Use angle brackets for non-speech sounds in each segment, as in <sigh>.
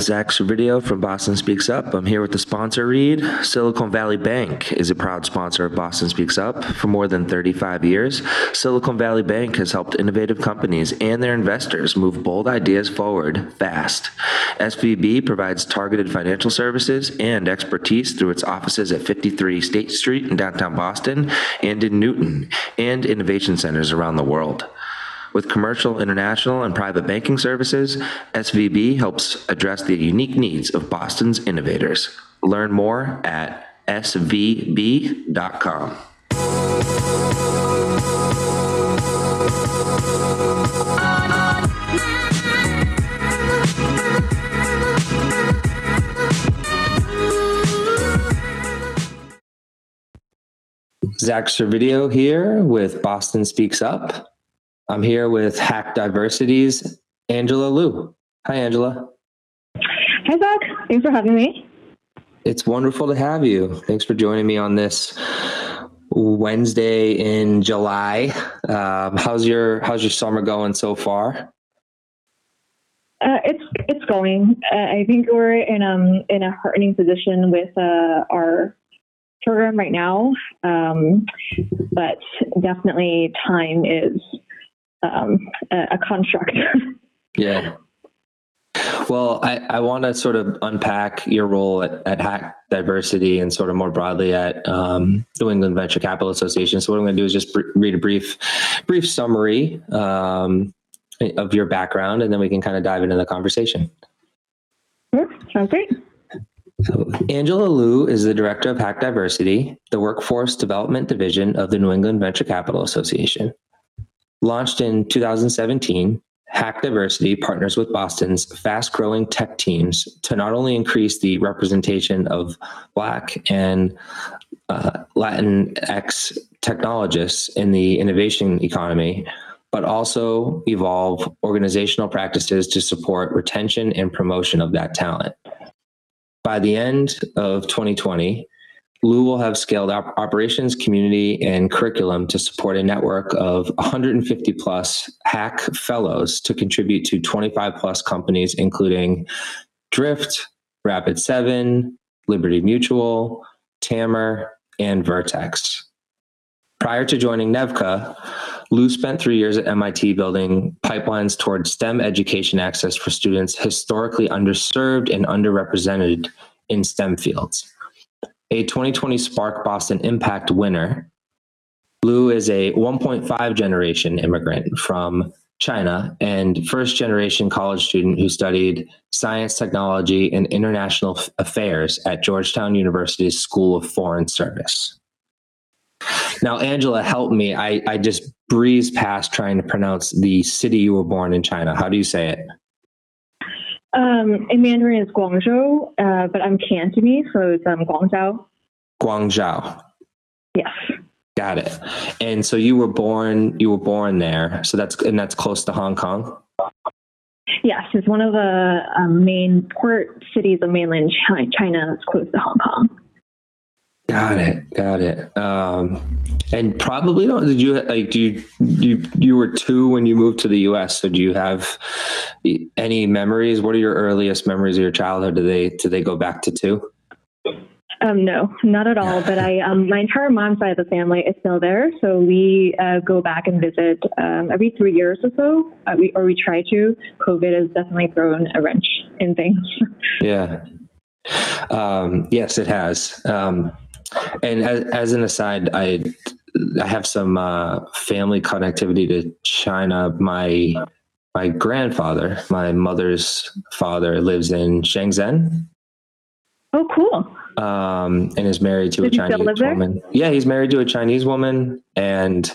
Zach Servideo from Boston Speaks Up. I'm here with the sponsor read. Silicon Valley Bank is a proud sponsor of Boston Speaks Up for more than 35 years. Silicon Valley Bank has helped innovative companies and their investors move bold ideas forward fast. SVB provides targeted financial services and expertise through its offices at 53 State Street in downtown Boston and in Newton, and innovation centers around the world. With commercial, international, and private banking services, SVB helps address the unique needs of Boston's innovators. Learn more at svb.com. Zach Servideo here with Boston Speaks Up. I'm here with Hack Diversity's Angela Liu. Hi, Angela. Hi, Zach. Thanks for having me. It's wonderful to have you. Thanks for joining me on this Wednesday in July. Um, how's your How's your summer going so far? Uh, it's it's going. Uh, I think we're in um in a heartening position with uh, our program right now, um, but definitely time is um, a, a construct. <laughs> yeah. Well, I, I want to sort of unpack your role at, at Hack Diversity and sort of more broadly at um, New England Venture Capital Association. So what I'm going to do is just br- read a brief, brief summary um, of your background, and then we can kind of dive into the conversation. Sure. Sounds great. So Angela Liu is the director of Hack Diversity, the workforce development division of the New England Venture Capital Association. Launched in 2017, Hack Diversity partners with Boston's fast growing tech teams to not only increase the representation of Black and uh, Latinx technologists in the innovation economy, but also evolve organizational practices to support retention and promotion of that talent. By the end of 2020, Liu will have scaled up operations, community, and curriculum to support a network of 150 plus hack fellows to contribute to 25 plus companies, including Drift, Rapid7, Liberty Mutual, Tamr, and Vertex. Prior to joining NEVCA, Liu spent three years at MIT building pipelines towards STEM education access for students historically underserved and underrepresented in STEM fields a 2020 Spark Boston Impact winner. Liu is a 1.5 generation immigrant from China and first generation college student who studied science, technology, and international affairs at Georgetown University's School of Foreign Service. Now, Angela, help me. I, I just breezed past trying to pronounce the city you were born in China. How do you say it? Um, in Mandarin, is Guangzhou, uh, but I'm Cantonese, so it's um, Guangzhou. Guangzhou. Yes. Got it. And so you were born. You were born there. So that's and that's close to Hong Kong. Yes, it's one of the um, main port cities of mainland China that's close to Hong Kong. Got it. Got it. Um, and probably don't. Did you like? Do you you you were two when you moved to the U.S. So do you have any memories? What are your earliest memories of your childhood? Do they do they go back to two? Um, no, not at all. But I, um, my entire mom's side of the family is still there, so we uh, go back and visit um, every three years or so, uh, we, or we try to. COVID has definitely thrown a wrench in things. <laughs> Yeah. Um, yes, it has. And as, as an aside, I I have some uh, family connectivity to China. My my grandfather, my mother's father, lives in Shenzhen. Oh, cool. Um, and is married to Did a Chinese woman. Yeah, he's married to a Chinese woman, and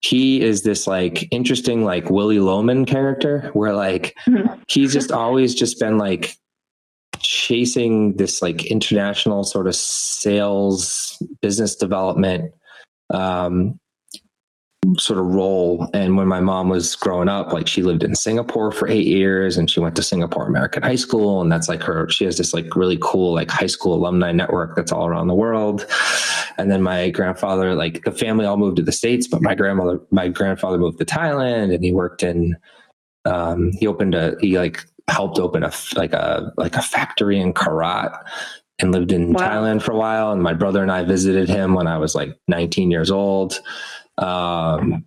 he is this like interesting like Willy Loman character, where like mm-hmm. he's just always just been like chasing this like international sort of sales business development um, sort of role. And when my mom was growing up, like she lived in Singapore for eight years and she went to Singapore American High School. And that's like her, she has this like really cool like high school alumni network that's all around the world. And then my grandfather, like the family all moved to the States, but my grandmother, my grandfather moved to Thailand and he worked in, um, he opened a, he like helped open a like a like a factory in Korat and lived in wow. Thailand for a while. And my brother and I visited him when I was like 19 years old. Um,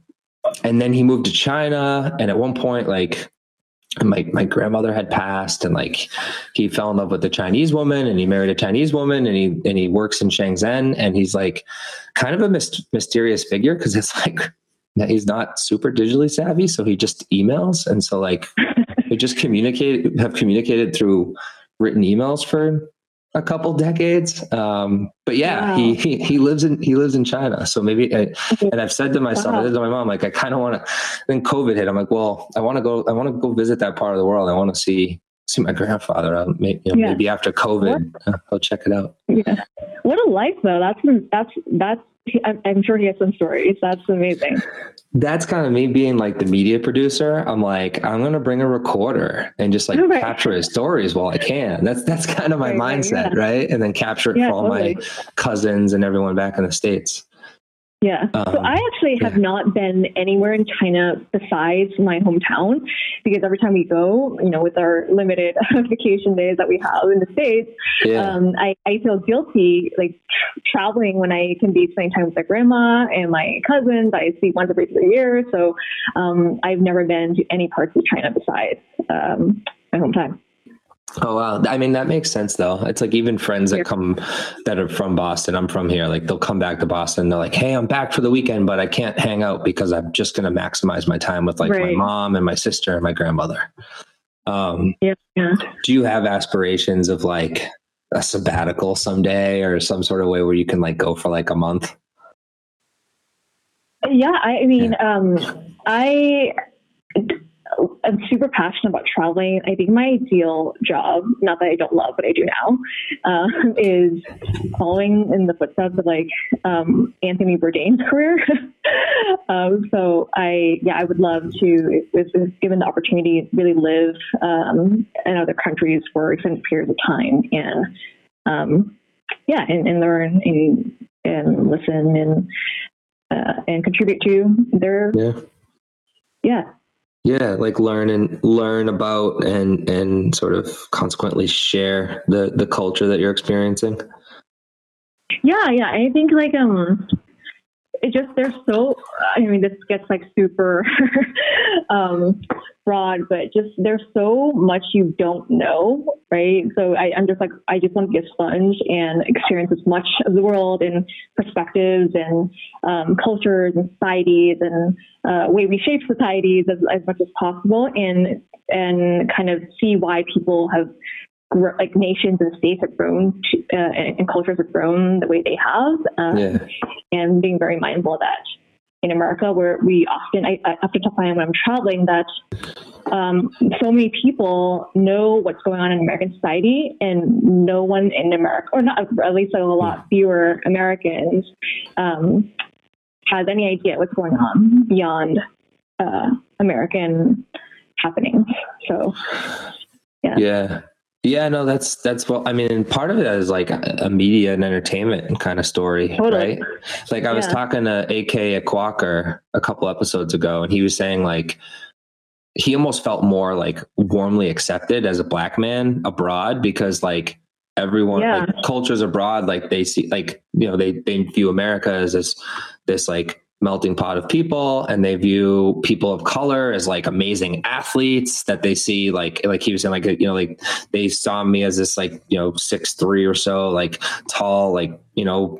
and then he moved to China. And at one point, like my my grandmother had passed, and like he fell in love with a Chinese woman, and he married a Chinese woman, and he and he works in Shenzhen, and he's like kind of a myst- mysterious figure because it's <laughs> like he's not super digitally savvy, so he just emails, and so like <laughs> we just communicate have communicated through written emails for a couple decades. Um, but yeah, wow. he, he, he lives in he lives in China. So maybe, I, and I've said to myself, wow. I said to my mom, like I kind of want to. Then COVID hit. I'm like, well, I want to go. I want to go visit that part of the world. I want to see see my grandfather. Uh, maybe, you know, yeah. maybe after COVID, uh, I'll check it out. Yeah, what a life though. That's that's that's. I'm sure he has some stories. That's amazing that's kind of me being like the media producer. I'm like, I'm gonna bring a recorder and just like right. capture his stories while I can. That's that's kind of my right, mindset, yeah. right? And then capture it yeah, for all totally. my cousins and everyone back in the states. Yeah. Um, so I actually have yeah. not been anywhere in China besides my hometown because every time we go, you know, with our limited <laughs> vacation days that we have in the States, yeah. um, I, I feel guilty like tra- traveling when I can be spending time with my grandma and my cousins. I see once every three years. So um, I've never been to any parts of China besides um, my hometown. Oh wow! I mean that makes sense though. It's like even friends that come that are from Boston. I'm from here. Like they'll come back to Boston. They're like, "Hey, I'm back for the weekend, but I can't hang out because I'm just going to maximize my time with like right. my mom and my sister and my grandmother." Um, yeah. Do you have aspirations of like a sabbatical someday or some sort of way where you can like go for like a month? Yeah, I, I mean, yeah. um, I I'm super passionate about traveling. I think my ideal job, not that I don't love, what I do now, uh, <laughs> is following in the footsteps of like um, Anthony Bourdain's career. <laughs> um, so I, yeah, I would love to, if, if given the opportunity, really live um, in other countries for extended periods of time and, um, yeah, and, and learn and, and listen and uh, and contribute to their yeah yeah yeah like learn and learn about and and sort of consequently share the the culture that you're experiencing? Yeah yeah. I think like um it just they're so i mean this gets like super <laughs> um broad but just there's so much you don't know right so I, i'm just like i just want to be a sponge and experience as much of the world and perspectives and um, cultures and societies and uh, way we shape societies as, as much as possible and and kind of see why people have like nations and states have grown to, uh, and cultures have grown the way they have, um, yeah. and being very mindful of that. In America, where we often, I, I have to find when I'm traveling that um, so many people know what's going on in American society, and no one in America, or not at least a lot fewer Americans, um, has any idea what's going on beyond uh, American happenings. So, yeah. Yeah. Yeah, no, that's that's well. I mean, part of it is like a media and entertainment kind of story, totally. right? Like I yeah. was talking to AK Aquaker a couple episodes ago, and he was saying like he almost felt more like warmly accepted as a black man abroad because like everyone yeah. like cultures abroad like they see like you know they they view America as this this like melting pot of people and they view people of color as like amazing athletes that they see like like he was saying like you know like they saw me as this like you know six three or so like tall like you know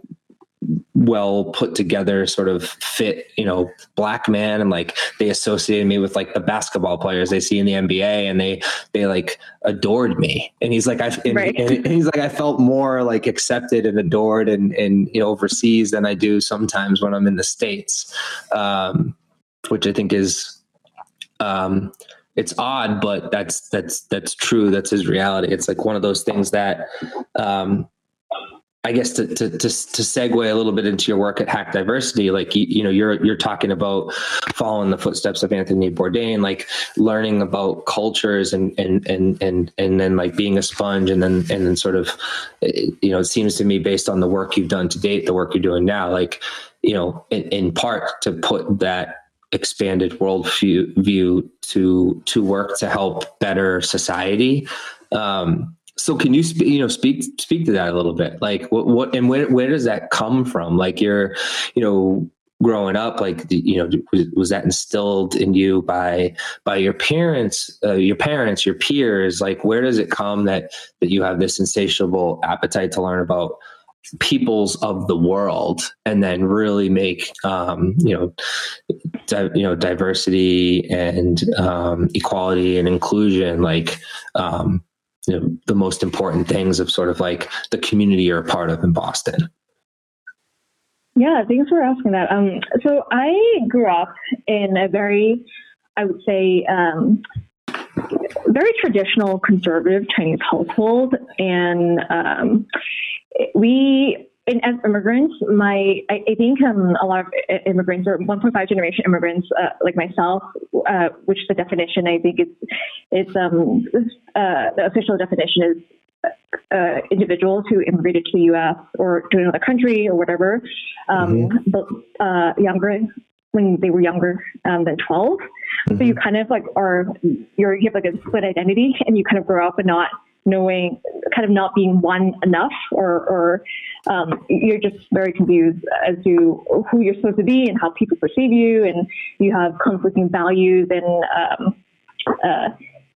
well put together sort of fit you know black man. And like they associated me with like the basketball players they see in the nba and they they like adored me. And he's like i and, right. and he's like i felt more like accepted and adored and and you know overseas than i do sometimes when i'm in the states um which i think is um it's odd but that's that's that's true. That's his reality. It's like one of those things that um I guess to, to, to, to segue a little bit into your work at Hack Diversity, like, you, you know, you're, you're talking about following the footsteps of Anthony Bourdain, like learning about cultures and, and, and, and, and then like being a sponge and then, and then sort of, you know, it seems to me based on the work you've done to date, the work you're doing now, like, you know, in, in part to put that expanded worldview view to to work to help better society. Um, so can you sp- you know speak speak to that a little bit? Like what what and where where does that come from? Like you're you know growing up like you know was, that instilled in you by by your parents uh, your parents your peers like where does it come that that you have this insatiable appetite to learn about peoples of the world and then really make um, you know di- you know diversity and um, equality and inclusion like um, you know, the most important things of sort of like the community you're a part of in Boston. Yeah, thanks for asking that. Um, so I grew up in a very, I would say, um, very traditional conservative Chinese household, and um, we and as immigrants, my I, I think um, a lot of immigrants or 1.5 generation immigrants uh, like myself, uh, which the definition I think is it's um uh, the official definition is uh, individuals who immigrated to the U.S. or to another country or whatever, um, mm-hmm. but uh, younger when they were younger um, than 12. Mm-hmm. So you kind of like are you're you have like a split identity, and you kind of grow up and not knowing, kind of not being one enough, or, or um, you're just very confused as to who you're supposed to be and how people perceive you, and you have conflicting values and um, uh,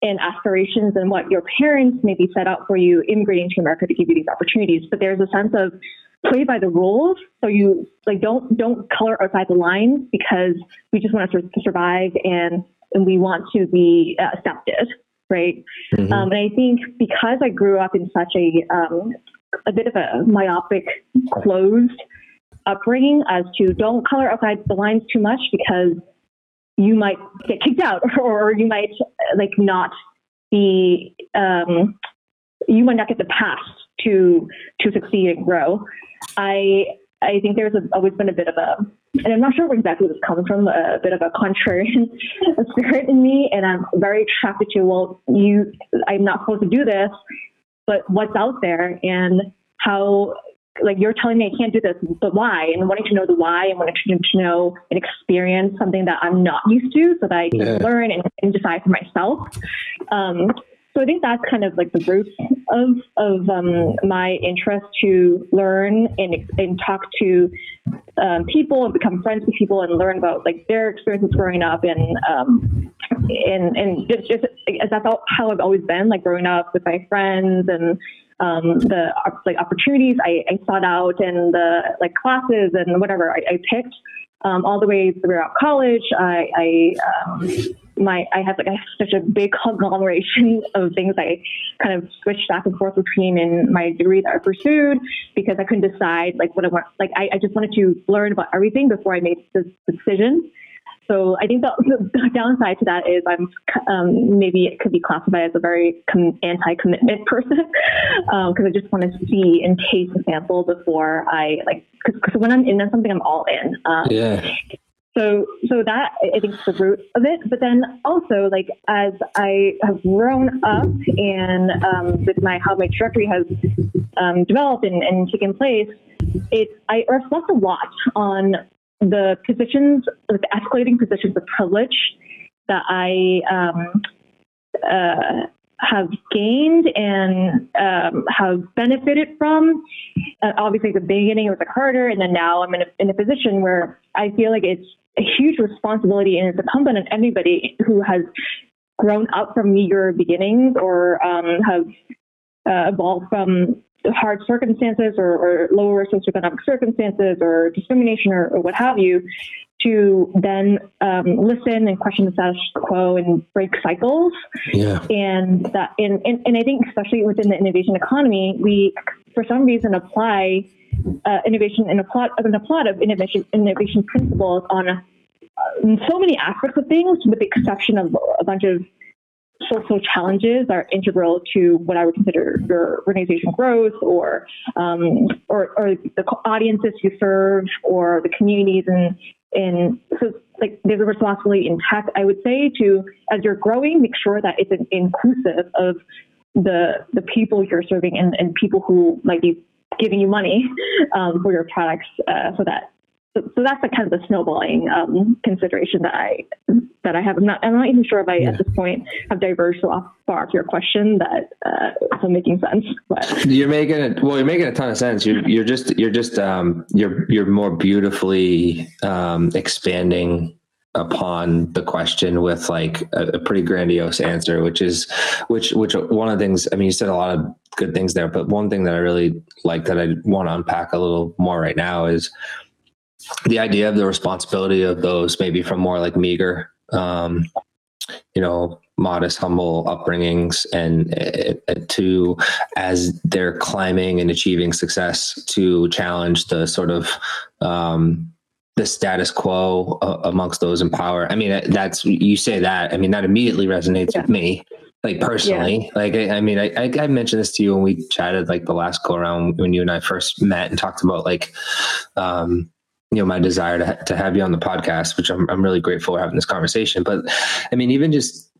and aspirations and what your parents maybe set out for you immigrating to America to give you these opportunities. But there's a sense of play by the rules. So you like don't don't color outside the lines because we just want to survive and and we want to be uh, accepted right? Mm-hmm. Um, and I think because I grew up in such a um, a bit of a myopic, closed upbringing as to don't color outside the lines too much because you might get kicked out <laughs> or you might like not be um, you might not get the pass to to succeed and grow. I I think there's a, always been a bit of a, and I'm not sure where exactly this comes from, a bit of a contrarian <laughs> spirit in me, and I'm very attracted to, well, you, I'm not supposed to do this, but what's out there and how, like you're telling me I can't do this, but why? And wanting to know the why and wanting to know and experience something that I'm not used to so that I can yeah. learn and, and, decide for myself. Um, so I think that's kind of like the roots of of um, my interest to learn and and talk to um, people and become friends with people and learn about like their experiences growing up and um, and and just, just that's how I've always been like growing up with my friends and um, the like opportunities I, I sought out and the like classes and whatever I, I picked um, all the way throughout college. I, I um, my I had like such a big <laughs> conglomeration of things I kind of switched back and forth between in my degree that I pursued because I couldn't decide like what I want. Like I, I just wanted to learn about everything before I made the decision. So I think the, the downside to that is I'm um, maybe it could be classified as a very com- anti-commitment person because <laughs> um, I just want to see and taste the sample before I like because when I'm in something I'm all in. Um, yeah. So, so that I think is the root of it. But then also, like as I have grown up and um, with my how my trajectory has um, developed and, and taken place, it I reflect a lot on the positions, the escalating positions of privilege that I um, uh, have gained and um, have benefited from. Uh, obviously, the beginning it was like harder, and then now I'm in a, in a position where I feel like it's a huge responsibility, and it's incumbent on anybody who has grown up from meager beginnings or um, have uh, evolved from hard circumstances or, or, lower socioeconomic circumstances or discrimination or, or what have you to then um, listen and question the status quo and break cycles. Yeah. And that, and, and, and I think especially within the innovation economy, we, for some reason, apply uh, innovation and a plot of an applaud of innovation innovation principles on uh, so many aspects of things, with the exception of a bunch of social challenges are integral to what I would consider your organization growth or, um, or, or the audiences you serve or the communities and, and so like there's a responsibility in tech, I would say, to as you're growing, make sure that it's inclusive of the the people you're serving and, and people who might be giving you money um, for your products, uh, so that so, so that's the kind of the snowballing um, consideration that I that I have. I'm not I'm not even sure if I yeah. at this point have diverged so far off your question that uh, it's making sense. But you're making it well. You're making a ton of sense. You're you're just you're just um, you're you're more beautifully um, expanding upon the question with like a, a, pretty grandiose answer which is which which one of the things i mean you said a lot of good things there but one thing that i really like that i want to unpack a little more right now is the idea of the responsibility of those maybe from more like meager um, you know modest humble upbringings and uh, to as they're climbing and achieving success to challenge the sort of um, the status quo uh, amongst those in power i mean that's you say that i mean that immediately resonates yeah. with me like personally yeah. like I, I mean I, I, I mentioned this to you when we chatted like the last go around when you and i first met and talked about like um you know my desire to, to have you on the podcast which I'm, I'm really grateful for having this conversation but i mean even just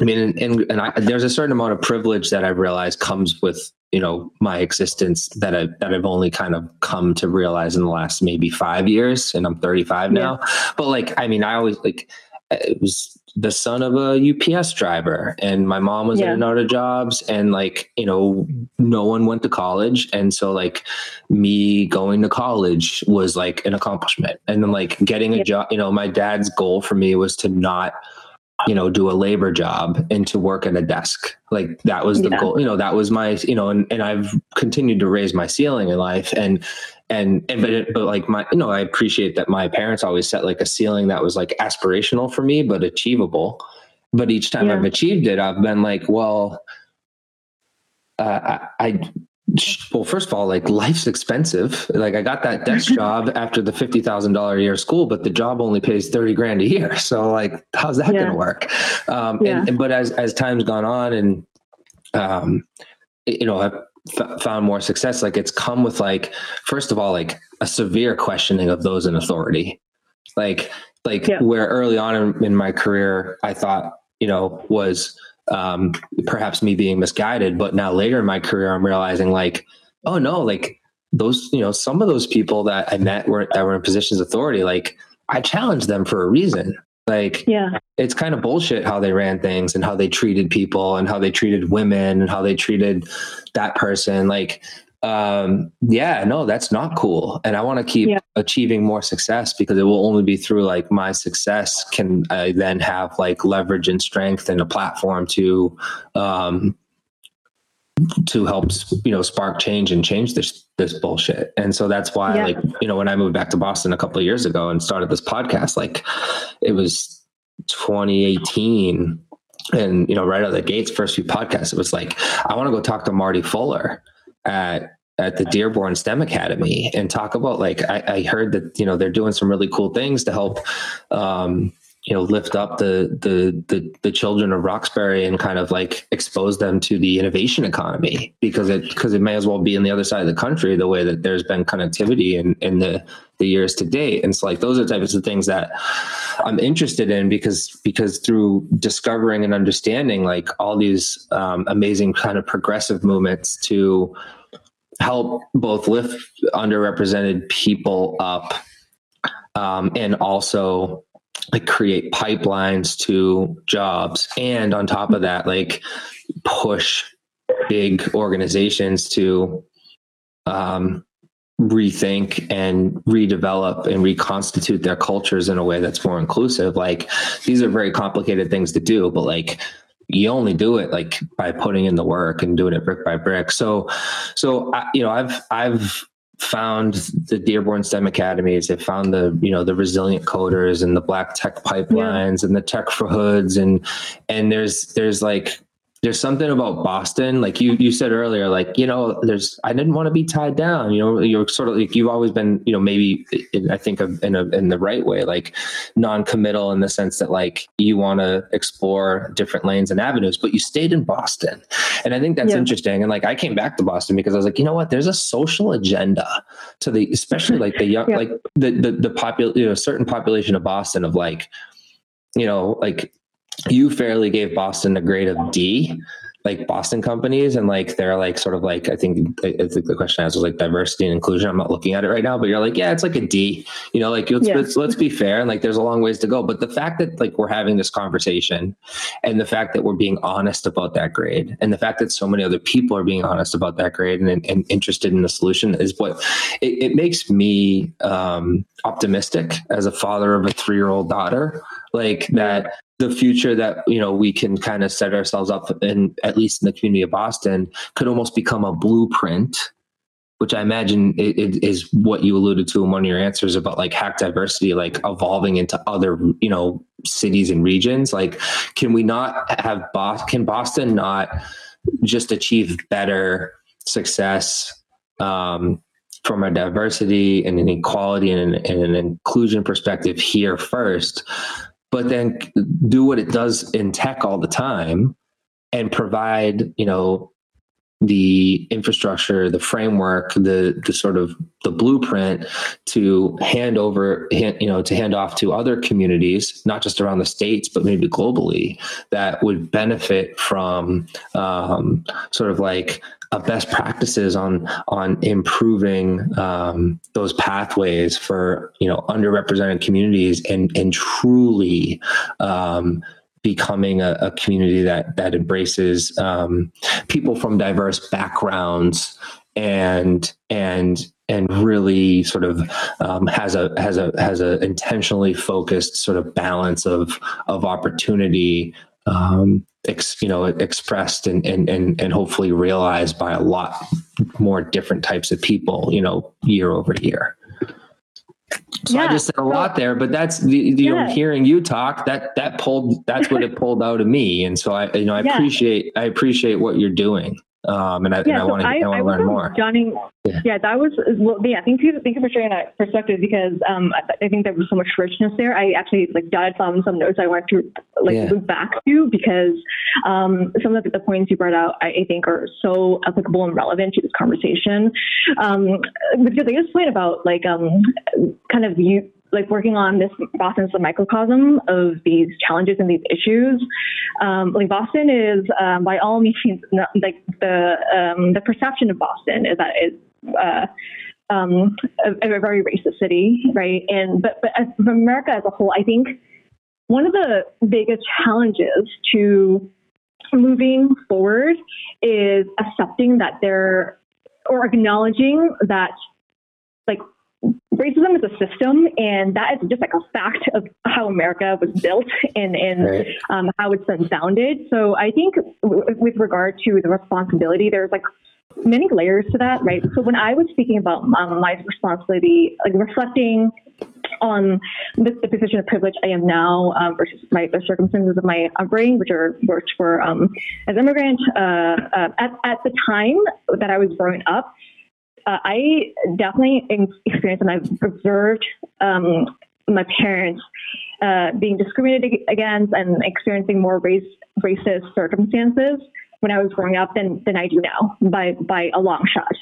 i mean and, and, and I, there's a certain amount of privilege that i've realized comes with you know my existence that I that I've only kind of come to realize in the last maybe five years, and I'm 35 now. Yeah. But like, I mean, I always like it was the son of a UPS driver, and my mom was yeah. in other jobs, and like you know, no one went to college, and so like me going to college was like an accomplishment, and then like getting a yeah. job. You know, my dad's goal for me was to not you know do a labor job and to work at a desk like that was the yeah. goal you know that was my you know and, and i've continued to raise my ceiling in life and and and but, it, but like my you know i appreciate that my parents always set like a ceiling that was like aspirational for me but achievable but each time yeah. i've achieved it i've been like well uh, I, I well, first of all, like life's expensive. Like I got that desk <laughs> job after the fifty thousand dollar a year school, but the job only pays thirty grand a year. So like, how's that yeah. going to work? Um, yeah. and, and, but as as time's gone on, and um, you know, I've f- found more success. Like it's come with like, first of all, like a severe questioning of those in authority. Like like yeah. where early on in, in my career, I thought you know was um, perhaps me being misguided. But now later in my career, I'm realizing like, oh no, like those, you know, some of those people that I met were that were in positions of authority, like I challenged them for a reason. Like, yeah, it's kind of bullshit how they ran things and how they treated people and how they treated women and how they treated that person. Like, um, yeah, no, that's not cool. And I want to keep yeah. achieving more success because it will only be through like my success can I then have like leverage and strength and a platform to, um, to help you know spark change and change this this bullshit and so that's why yeah. like you know when i moved back to boston a couple of years ago and started this podcast like it was 2018 and you know right out of the gates first few podcasts it was like i want to go talk to marty fuller at at the Dearborn STEM Academy and talk about like I, I, heard that you know they're doing some really cool things to help um, you know lift up the, the the the children of Roxbury and kind of like expose them to the innovation economy because it because it may as well be in the other side of the country the way that there's been connectivity in in the the years to date. And so like those are types of things that I'm interested in because because through discovering and understanding like all these um, amazing kind of progressive movements to help both lift underrepresented people up um, and also like create pipelines to jobs and on top of that like push big organizations to um, rethink and redevelop and reconstitute their cultures in a way that's more inclusive. Like these are very complicated things to do but like you only do it like by putting in the work and doing it brick by brick. So so I, you know i've i've found the dearborn stem academies they found the you know the resilient coders and the black tech pipelines yeah. and the tech for hoods and and there's there's like there's something about Boston, like you you said earlier, like you know, there's I didn't want to be tied down. You know, you're sort of like you've always been, you know, maybe in, I think of in a in the right way, like non-committal in the sense that like you want to explore different lanes and avenues, but you stayed in Boston, and I think that's yeah. interesting. And like I came back to Boston because I was like, you know what, there's a social agenda to the, especially like the young, yeah. like the the the popul, you know, certain population of Boston of like, you know, like you fairly gave Boston a grade of D. like Boston companies and like they're like sort of like I think I think the question I asked was like diversity and inclusion. I'm not looking at it right now, but you're like, yeah, it's like a D. You know, like let's, yeah. let's let's be fair and like there's a long ways to go. But the fact that like we're having this conversation and the fact that we're being honest about that grade and the fact that so many other people are being honest about that grade and, and interested in the solution is what it, it makes me um, optimistic as a father of a three year old daughter like that the future that you know we can kind of set ourselves up in at least in the community of boston could almost become a blueprint which i imagine it, it is what you alluded to in one of your answers about like hack diversity like evolving into other you know cities and regions. Like can we not have boston can boston not just achieve better success um, from a diversity and an equality and an, and an inclusion perspective here first but then do what it does in tech all the time and provide you know the infrastructure the framework the the sort of the blueprint to hand over hand, you know to hand off to other communities not just around the states but maybe globally that would benefit from um, sort of like uh, best practices on on improving um, those pathways for you know underrepresented communities and and truly um, becoming a, a, community that that embraces um, people from diverse backgrounds and and and really sort of um, has a has a has a intentionally focused sort of balance of of opportunity um, ex, you know expressed and, and and and hopefully realized by a lot more different types of people you know year over year so yeah. I just said a lot there, but that's the, the yeah. hearing you talk that that pulled that's what it pulled out of me, and so I you know I yeah. appreciate I appreciate what you're doing. Um, and I, yeah, and I so want to, I, I, I learn more. Johnny, yeah. yeah, that was, well, yeah, thank you, thank you for sharing that perspective because um, I, I, think there was so much richness there. I actually like jotted some, some notes I wanted to like yeah. loop back to because um, some of the, the, points you brought out, I, I, think are so applicable and relevant to this conversation. Um, with your latest point about like um, kind of you, like working on this Boston's a microcosm of these challenges and these issues. Um, like Boston is, um, by all means, not, like the um, the perception of Boston is that it's uh, um, a, a, very racist city, right? And but but as, America as a whole, I think one of the biggest challenges to moving forward is accepting that there or acknowledging that like racism is a system, and that is just like a fact of how America was built and, and right. um, how it's been founded. So I think w- with regard to the responsibility, there's like many layers to that, right? So when I was speaking about um, my responsibility, like reflecting on the, the, position of privilege I am now um, versus my the circumstances of my upbringing, which are worked for um, as immigrant uh, uh, at at the time that I was growing up uh, I definitely experienced and I've observed um, my parents uh, being discriminated against and experiencing more race racist circumstances when I was growing up than, than I do now by by a long shot.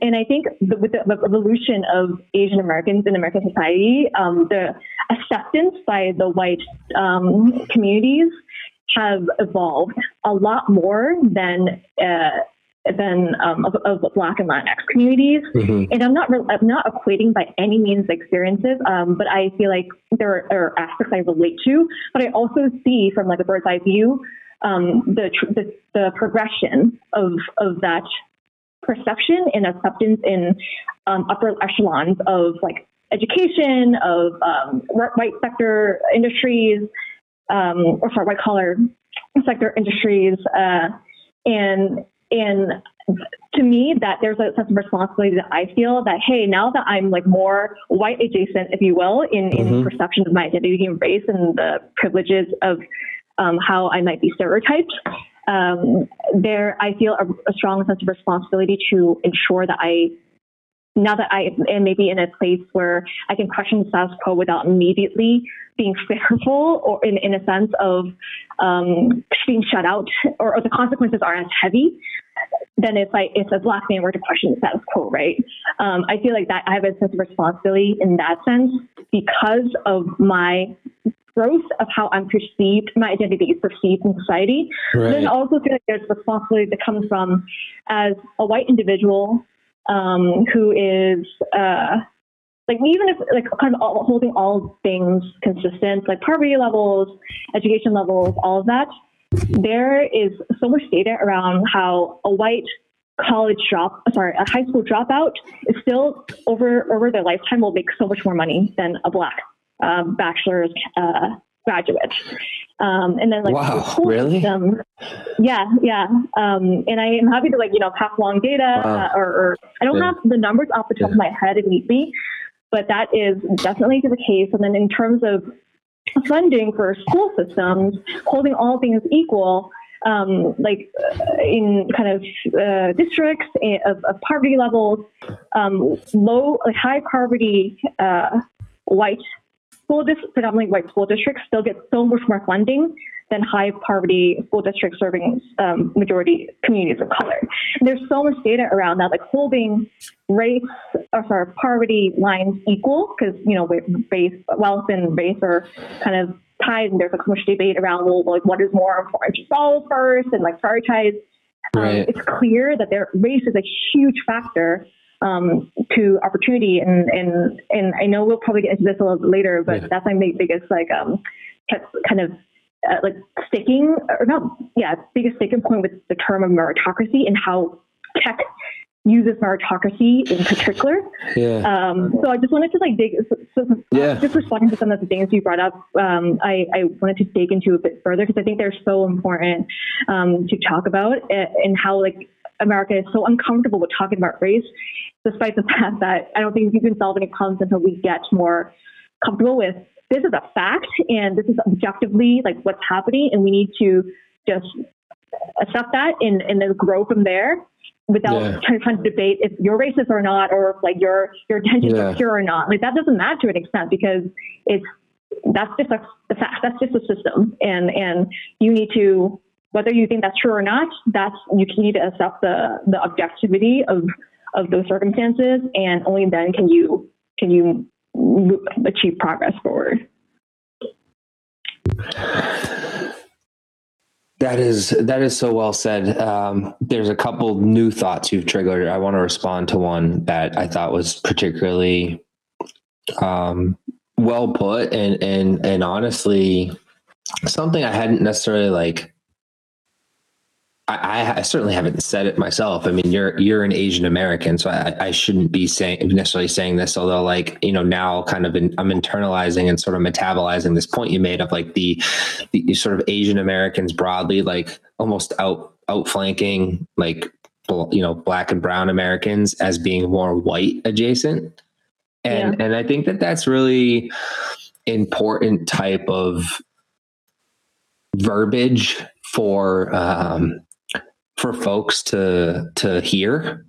And I think the, with the, evolution of Asian Americans in American society, um, the acceptance by the white um, communities have evolved a lot more than uh, than um, of, of, Black and Latinx communities. Mm-hmm. And I'm not re- I'm not equating by any means experiences, um, but I feel like there are, aspects I relate to. But I also see from like a bird's eye view um, the, tr- the, the progression of of that perception and acceptance in um, upper echelons of like education of um, white sector industries um, or sorry white collar sector industries. Uh, and and to me that there's a sense of responsibility that I feel that hey now that I'm like more white adjacent if you will in, mm-hmm. in perception of my identity and race and the privileges of um, how I might be stereotyped um, there I feel a, a, strong sense of responsibility to ensure that I now that I am maybe in a place where I can question the status quo without immediately being fearful or in, in a sense of um, being shut out or, or, the consequences aren't as heavy than if I if a black man were to question the status quo, right? Um, I feel like that I have a sense of responsibility in that sense because of my growth of how I'm perceived, my identity is perceived in society. Right. Then I also feel like there's responsibility that comes from as a white individual um, who is uh, like even if like kind of all, holding all things consistent, like poverty levels, education levels, all of that. There is so much data around how a white college drop, sorry, a high school dropout is still over over their lifetime will make so much more money than a black um, bachelor's uh, graduate. Um, and then like wow, really? Yeah, yeah. Um, and I am happy to like you know pass along data wow. uh, or, or, I don't yeah. have the numbers off the top yeah. of my head immediately, but that is definitely the case. And then in terms of funding for school systems, holding all things equal, um, like uh, in kind of uh, districts of, of, poverty levels, um, low, like high poverty uh, white school districts, predominantly white school districts, still get so much more funding than high poverty school districts serving um, majority communities of color. And there's so much data around that, like holding race or sorry, poverty lines equal, because you know race, wealth, and race are kind of tied, and there's like so much debate around well, like what is more important to solve first and like prioritize. Um, right. Um, it's clear that their race is a huge factor um, to opportunity. And, and, and I know we'll probably get into this a little bit later, but yeah. that's my biggest like um, kind of uh, like sticking or not, yeah, biggest sticking point with the term of meritocracy and how tech uses meritocracy in particular. Yeah. Um, so I just wanted to like dig, so, so yeah. just responding to some of the things you brought up, um, I, I, wanted to dig into a bit further because I think they're so important um, to talk about uh, and how like America is so uncomfortable with talking about race despite the <laughs> fact that I don't think you can solve any problems until we get more comfortable with this is a fact and this is objectively like what's happening and we need to just accept that and, and then grow from there without yeah. trying, trying to debate if you're racist or not or if like your your intentions yeah. are pure or not. Like that doesn't matter to an extent because it's that's just a, the fact. That's just a system, and and you need to whether you think that's true or not. That's you need to accept the the objectivity of of those circumstances, and only then can you can you achieve progress forward. That is that is so well said. Um, there's a couple new thoughts you've triggered. I want to respond to one that I thought was particularly um, well put and and and honestly something I hadn't necessarily like I, I, certainly haven't said it myself. I mean, you're you're an Asian American, so I, I shouldn't be saying necessarily saying this. Although, like you know, now kind of in, I'm internalizing and sort of metabolizing this point you made of like the the sort of Asian Americans broadly, like almost out outflanking like you know black and brown Americans as being more white adjacent, and yeah. and I think that that's really important type of verbiage for um, for folks to to hear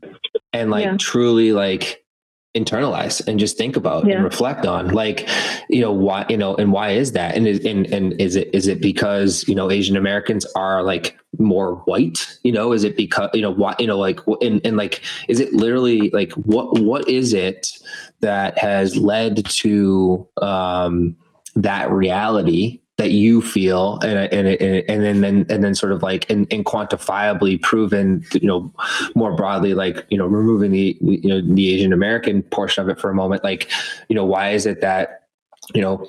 and like yeah. truly like internalize and just think about yeah. and reflect on like you know why you know and why is that and is and, and is it is it because you know asian americans are like more white you know is it because you know why you know like and, and like is it literally like what what is it that has led to um that reality that you feel and and and then then and then sort of like and, and quantifiably proven you know more broadly like you know removing the you know the Asian American portion of it for a moment like you know why is it that you know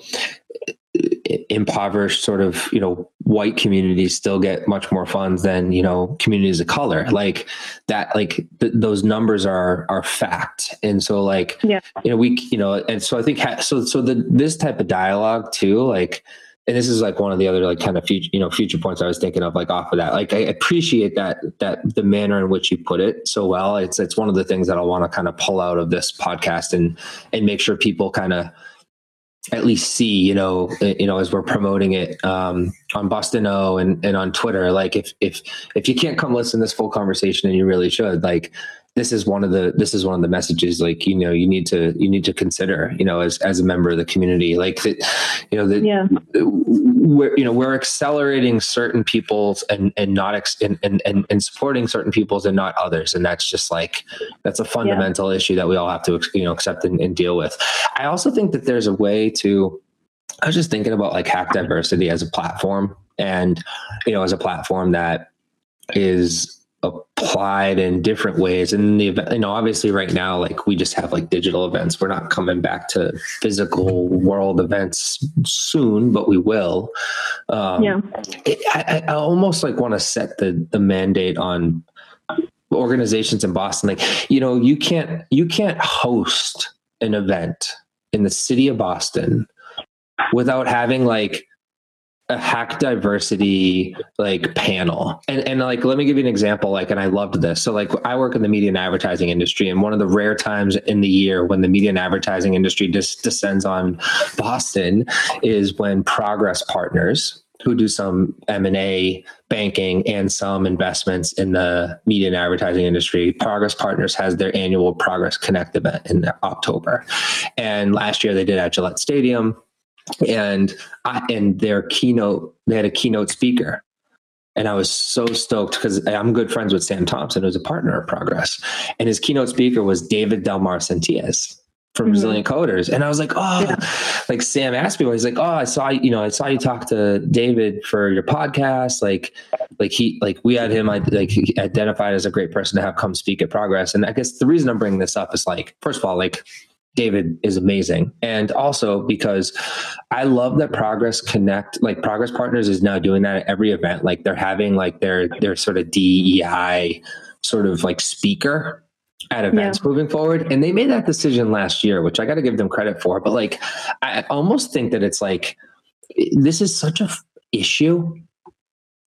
impoverished sort of you know white communities still get much more funds than you know communities of color? Like that like th- those numbers are are fact. And so like yeah. you know we you know and so i think ha- so so the this type of dialogue too like and this is like one of the other like kind of future you know future points I was thinking of like off of that. Like I appreciate that that the manner in which you put it so well. It's it's one of the things that I want to kind of pull out of this podcast and and make sure people kind of at least see you know eh, you know as we're promoting it um, on Boston O and and on Twitter. Like if if if you can't come listen to this full conversation and you really should like this is one of the this is one of the messages like you know you need to you need to consider you know as as a member of the community like that you know that yeah. we're you know we're accelerating certain people's and and not ex, and, and and and supporting certain people's and not others and that's just like that's a fundamental yeah. issue that we all have to you know accept and, and deal with i also think that there's a way to I was just thinking about like hack diversity as a platform and, you know, as a platform that is applied in different ways. And the event, you know, obviously right now, like we just have like digital events. We're not coming back to physical world events soon, but we will. Um, yeah. It, I, I almost like want to set the the mandate on organizations in Boston. Like, you know, you can't you can't host an event in the city of Boston without having like a hack diversity like panel. And and like let me give you an example like and i loved this. So like i work in the media and advertising industry and one of the rare times in the year when the media and advertising industry just descends on boston is when progress partners who do some m&a banking and some investments in the media and advertising industry progress partners has their annual progress connect event in october. And last year they did at gillette stadium and I, and their keynote they had a keynote speaker. And I was so stoked because I'm good friends with Sam Thompson, who's a partner of Progress, and his keynote speaker was David Delmar Sentíes from mm-hmm. Resilient Coders, and I was like, oh, yeah. like Sam asked me, he's like, oh, I saw you know, I saw you talk to David for your podcast, like, like he, like we had him, like identified as a great person to have come speak at Progress, and I guess the reason I'm bringing this up is like, first of all, like David is amazing. And also because I love that Progress Connect, like Progress Partners is now doing that at every event. Like they're having like their their sort of DEI sort of like speaker at events yeah. moving forward. And they made that decision last year, which I got to give them credit for. But like I almost think that it's like this is such a f- issue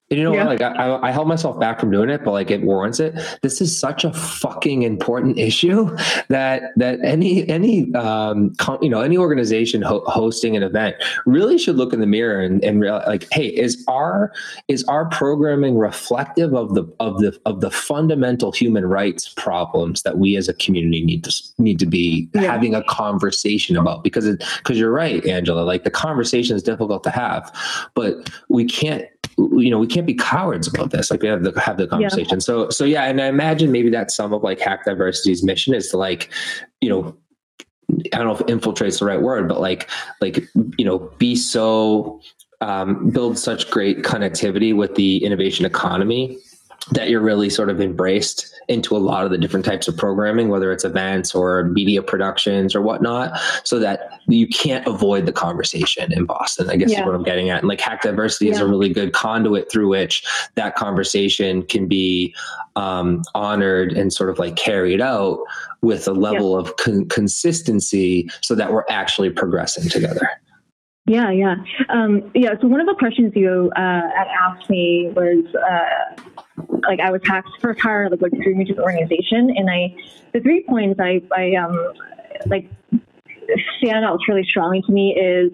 and you know yeah. what? Like I, I held myself back from doing it, but like it warrants it. This is such a fucking important <laughs> issue that that any any um com, you know any organization ho- hosting an event really should look in the mirror and and realize like, hey, is our is our programming reflective of the of the of the fundamental human rights problems that we as a community need to need to be yeah. having a conversation about? Because because you're right, Angela. Like the conversation is difficult to have, but we can't you know we can't be cowards about this like we have to have the conversation yeah. so so yeah and i imagine maybe that's some of like hack diversity's mission is to like you know i don't know if infiltrate's the right word but like like you know be so um, build such great connectivity with the innovation economy that you're really sort of embraced into a lot of the different types of programming, whether it's events or media productions or whatnot, so that you can't avoid the conversation in Boston, I guess yeah. is what I'm getting at. And like Hack Diversity yeah. is a really good conduit through which that conversation can be um, honored and sort of like carried out with a level yeah. of con- consistency so that we're actually progressing together. Yeah, yeah, um, yeah. So one of the questions you uh, had asked me was, uh, like, I was hacked first hire like a dream to the organization, and I, the three points I, I um, like stand out really strongly to me is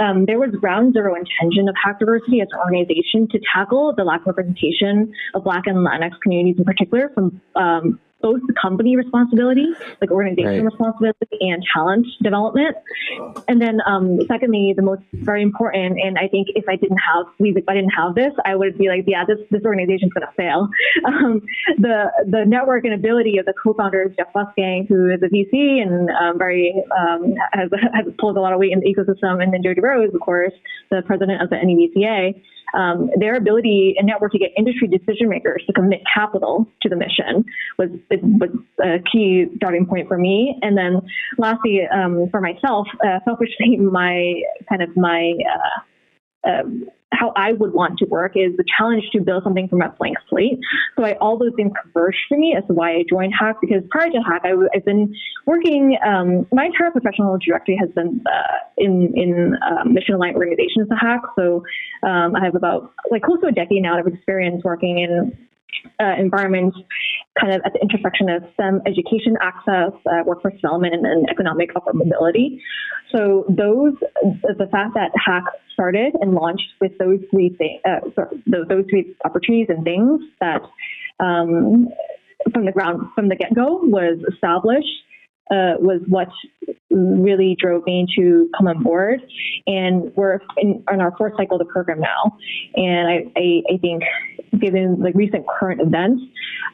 um, there was ground zero intention of hack diversity as an organization to tackle the lack of representation of Black and Latinx communities in particular from um, both the company responsibility, like organization right. responsibility and talent development. And then um, secondly, the most very important, and I think if I didn't have if I didn't have this, I would be like, yeah, this this organization's gonna fail. <laughs> Um, the the network and ability of the co-founders, Jeff Bussgang, who is a VC and um, very um, has, has pulled a lot of weight in the ecosystem, and then Jody Rose, of course, the president of the NEVCA um, their ability and network to get industry decision makers to commit capital to the mission was was a key starting point for me. And then lastly, um, for myself, uh, selfishly, <laughs> my kind of my uh, uh, how I would want to work is the challenge to build something from a blank slate. So I, all those things converged for me as to why I joined Hack because prior to Hack, I, have been working, um, my entire professional trajectory has been uh, in, in uh, mission aligned organizations to Hack. So um, I have about like close to a decade now of experience working in uh, environments kind of at the intersection of STEM education access, uh, workforce development, and, economic upward mobility. So those, the fact that Hack started and launched with those three things, uh, those three opportunities and things that um, from the ground, from the get-go was established uh, was what really drove me to come on board. And we're in, in our fourth cycle of the program now. And I, I, I think, given the recent current events,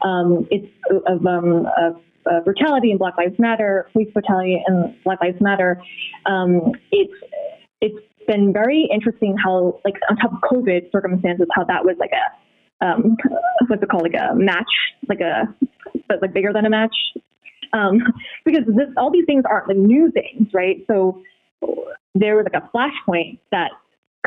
um, it's of, um, of uh, brutality in Black Lives Matter, police brutality and Black Lives Matter, um, it's it's been very interesting how, like, on top of COVID circumstances, how that was like a, um, what's it called, like a match, like a, but like bigger than a match. Um, <laughs> because this, all these things aren't like new things, right? So there was like a flashpoint that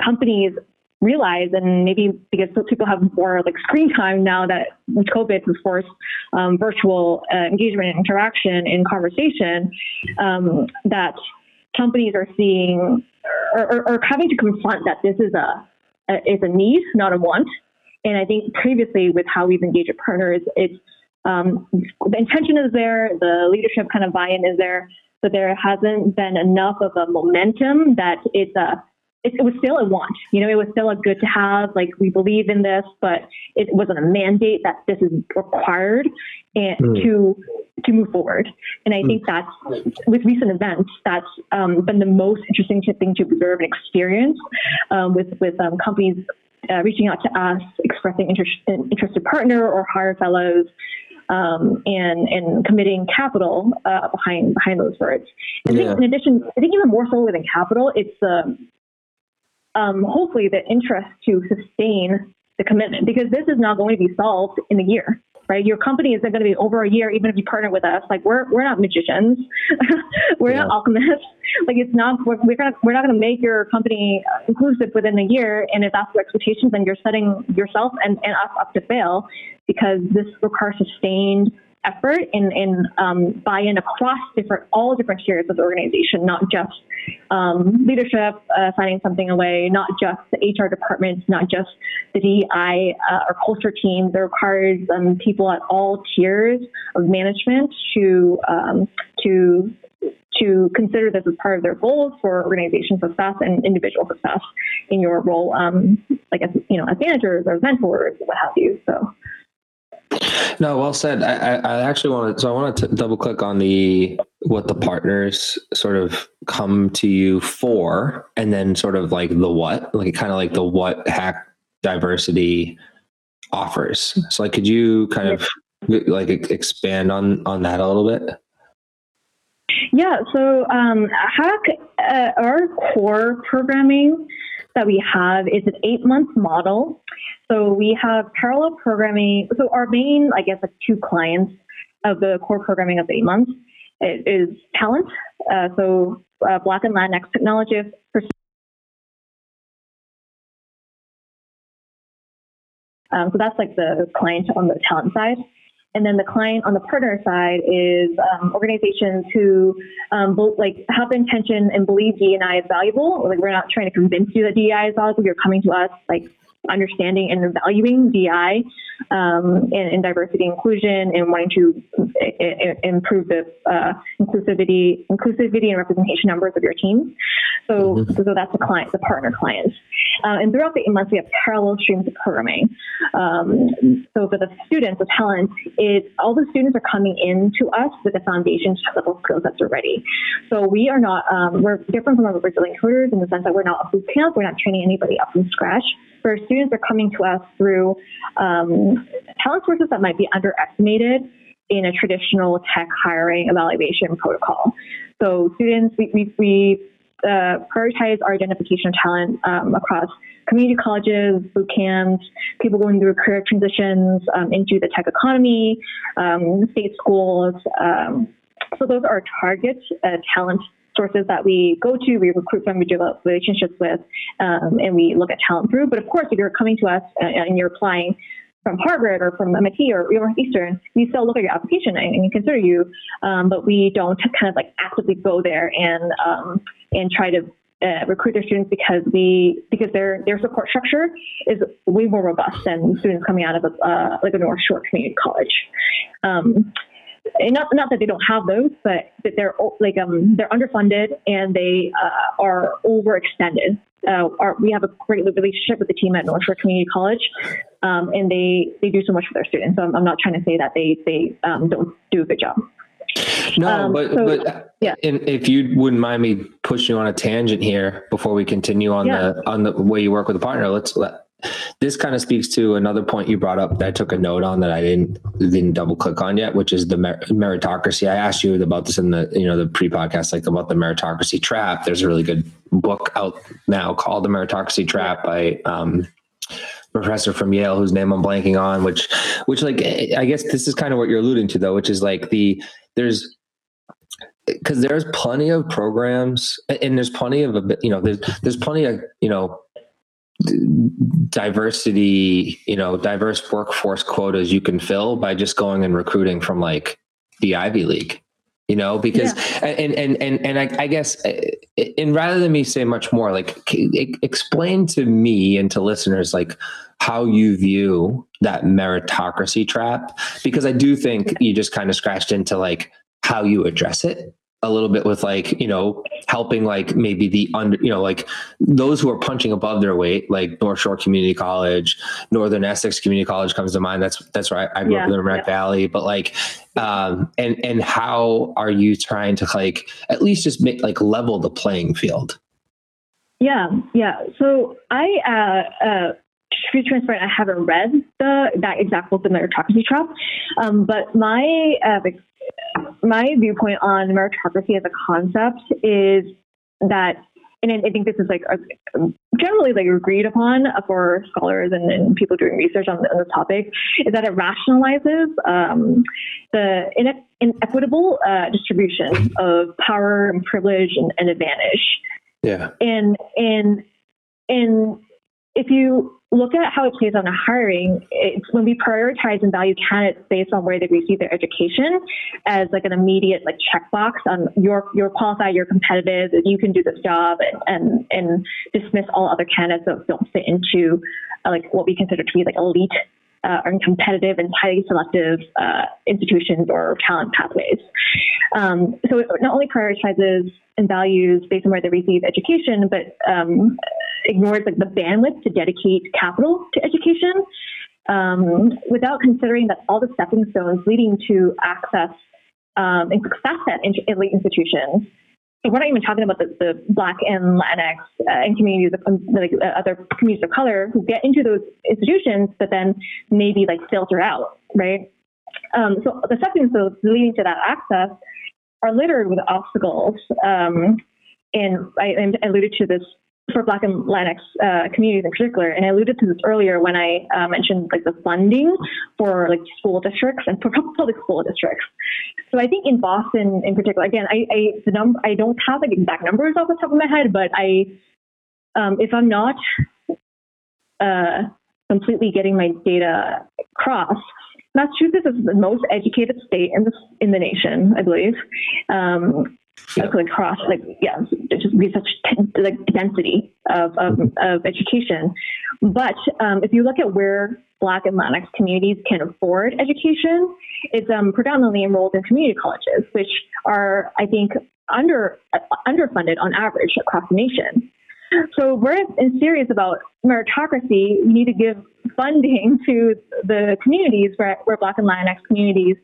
companies realize, and maybe because people have more like screen time now that COVID has forced um, virtual uh, engagement and interaction and conversation, um, that companies are seeing or, having to confront that this is a, a is a need, not a want. And I think previously with how we've engaged with partners, it's um, the intention is there, the leadership kind of buy-in is there, but there hasn't been enough of a momentum that it's a it, it, was still a want. You know, it was still a good to have. Like we believe in this, but it wasn't a mandate that this is required and mm. to to move forward. And I mm. think that's with recent events, that's um, been the most interesting thing to observe and experience um, with with um, companies uh, reaching out to us, expressing interest, interested partner or hire fellows. Um, and and committing capital uh, behind behind those words. And yeah. Think in addition, I think even more so than capital, it's the um, hopefully the interest to sustain the commitment because this is not going to be solved in a year right your company isn't going to be over a year even if you partner with us like we're, we're not magicians <laughs> we're yeah. not alchemists like it's not we're, we're, gonna, we're not going to make your company inclusive within a year and if that's your expectations then you're setting yourself and, and us up to fail because this requires sustained effort and, and um, buy-in across different all different tiers of the organization, not just um, leadership uh, signing something away, not just the HR department, not just the DEI uh, or culture team. It requires um, people at all tiers of management to um, to to consider this as part of their goals for organization success and individual success in your role, um, like as you know, as managers or mentors, what have you. So. No, well said. I, I actually wanted, so I wanted to double click on the what the partners sort of come to you for, and then sort of like the what, like kind of like the what hack diversity offers. So, like, could you kind of like expand on on that a little bit? Yeah. So, um, hack uh, our core programming that we have is an eight month model. So we have parallel programming. So our main, I guess, like two clients of the core programming of eight months is talent. Uh, so uh, Black and Latinx technologists. Um, so that's like the client on the talent side. And then the client on the partner side is um, organizations who um, both, like have the intention and believe DEI is valuable. Like we're not trying to convince you that DEI is valuable. You're coming to us like understanding and valuing DI um, and, and, diversity inclusion and wanting to improve the uh, inclusivity, inclusivity and representation numbers of your teams. So, mm-hmm. so that's the client, the partner clients. Uh, and throughout the eight months, we have parallel streams of programming. Um, so for the students, the talent is all the students are coming in to us with the foundation technical skill sets already. So we are not, um, we're different from our Resilient Coders in the sense that we're not a boot camp. We're not training anybody up from scratch for students are coming to us through um, talent sources that might be underestimated in a traditional tech hiring evaluation protocol. So students, we, we, we uh, prioritize our identification of talent um, across community colleges, boot camps, people going through career transitions um, into the tech economy, um, state schools. Um, so those are target uh, talent sources that we go to, we recruit from, we develop relationships with, um, and we look at talent through. But of course, if you're coming to us uh, and you're applying from Harvard or from MIT or Northeastern, we still look at your application and consider you, um, but we don't kind of like actively go there and um, and try to uh, recruit their students because we because their their support structure is way more robust than students coming out of a, uh, like a North Shore Community College. Um, not not that they don't have those, but that they're like um they're underfunded and they uh, are overextended. Uh, our, we have a great relationship with the team at North Shore Community College, um, and they they do so much for their students. So I'm, I'm not trying to say that they they um, don't do a good job. No, um, but so, but yeah. if you wouldn't mind me pushing you on a tangent here before we continue on yeah. the on the way you work with a partner, let's let this kind of speaks to another point you brought up that I took a note on that I didn't didn't double click on yet, which is the mer- meritocracy. I asked you about this in the you know the pre podcast, like about the meritocracy trap. There's a really good book out now called The Meritocracy Trap by um, professor from Yale whose name I'm blanking on, which which like I guess this is kind of what you're alluding to though, which is like the there's because there's plenty of programs and there's plenty of you know there's there's plenty of you know diversity you know diverse workforce quotas you can fill by just going and recruiting from like the ivy league you know because yeah. and and and and I, I, guess uh, and rather than me say much more like explain to me and to listeners like how you view that meritocracy trap because i do think you just kind of scratched into like how you address it a little bit with like you know helping like maybe the under you know like those who are punching above their weight like north shore community college northern essex community college comes to mind. That's that's right i grew yeah, up in the Merrimack yeah. valley. But like um and and how are you trying to like at least just make like level the playing field? Yeah yeah. So i uh uh to be transparent, I haven't read the that exact book, in The Meritocracy Trap, um, but my uh, my viewpoint on meritocracy as a concept is that, and I think this is like generally like agreed upon for scholars and, and people doing research on, on, this topic, is that it rationalizes um, the inequitable uh, distribution of power and privilege and, and advantage. Yeah. And and and if you look at how it plays on a hiring, it's when we prioritize and value candidates based on where they receive their education as like an immediate like checkbox on you're you're qualified, you're competitive, you can do this job, and and, and dismiss all other candidates that don't fit into like what we consider to be like elite uh, and competitive and highly selective uh, institutions or talent pathways. Um, so it not only prioritizes and values based on where they receive education, but um, ignores like the bandwidth to dedicate capital to education um, without considering that all the stepping stones leading to access um, and success at elite institutions. We're not even talking about the, the Black and Latinx uh, and communities of um, like uh, other communities of color who get into those institutions, but then maybe like filter out, right? Um, so the stones leading to that access are littered with obstacles. Um, and I, I alluded to this for Black and Latinx uh, communities in particular, and I alluded to this earlier when I uh, mentioned like the funding for like school districts and <laughs> for public school districts. So I think in Boston in particular, again, I, I the number I don't have like exact numbers off the top of my head, but I um, if I'm not uh, completely getting my data across. Massachusetts is the most educated state in the in the nation, I believe. Um, across like yeah just be such like density of, of, of education. But um, if you look at where black and latinx communities can afford education it's um, predominantly enrolled in community colleges which are i think under uh, underfunded on average across the nation. So we're serious about meritocracy. We need to give funding <laughs> to the communities where, where black and latinx communities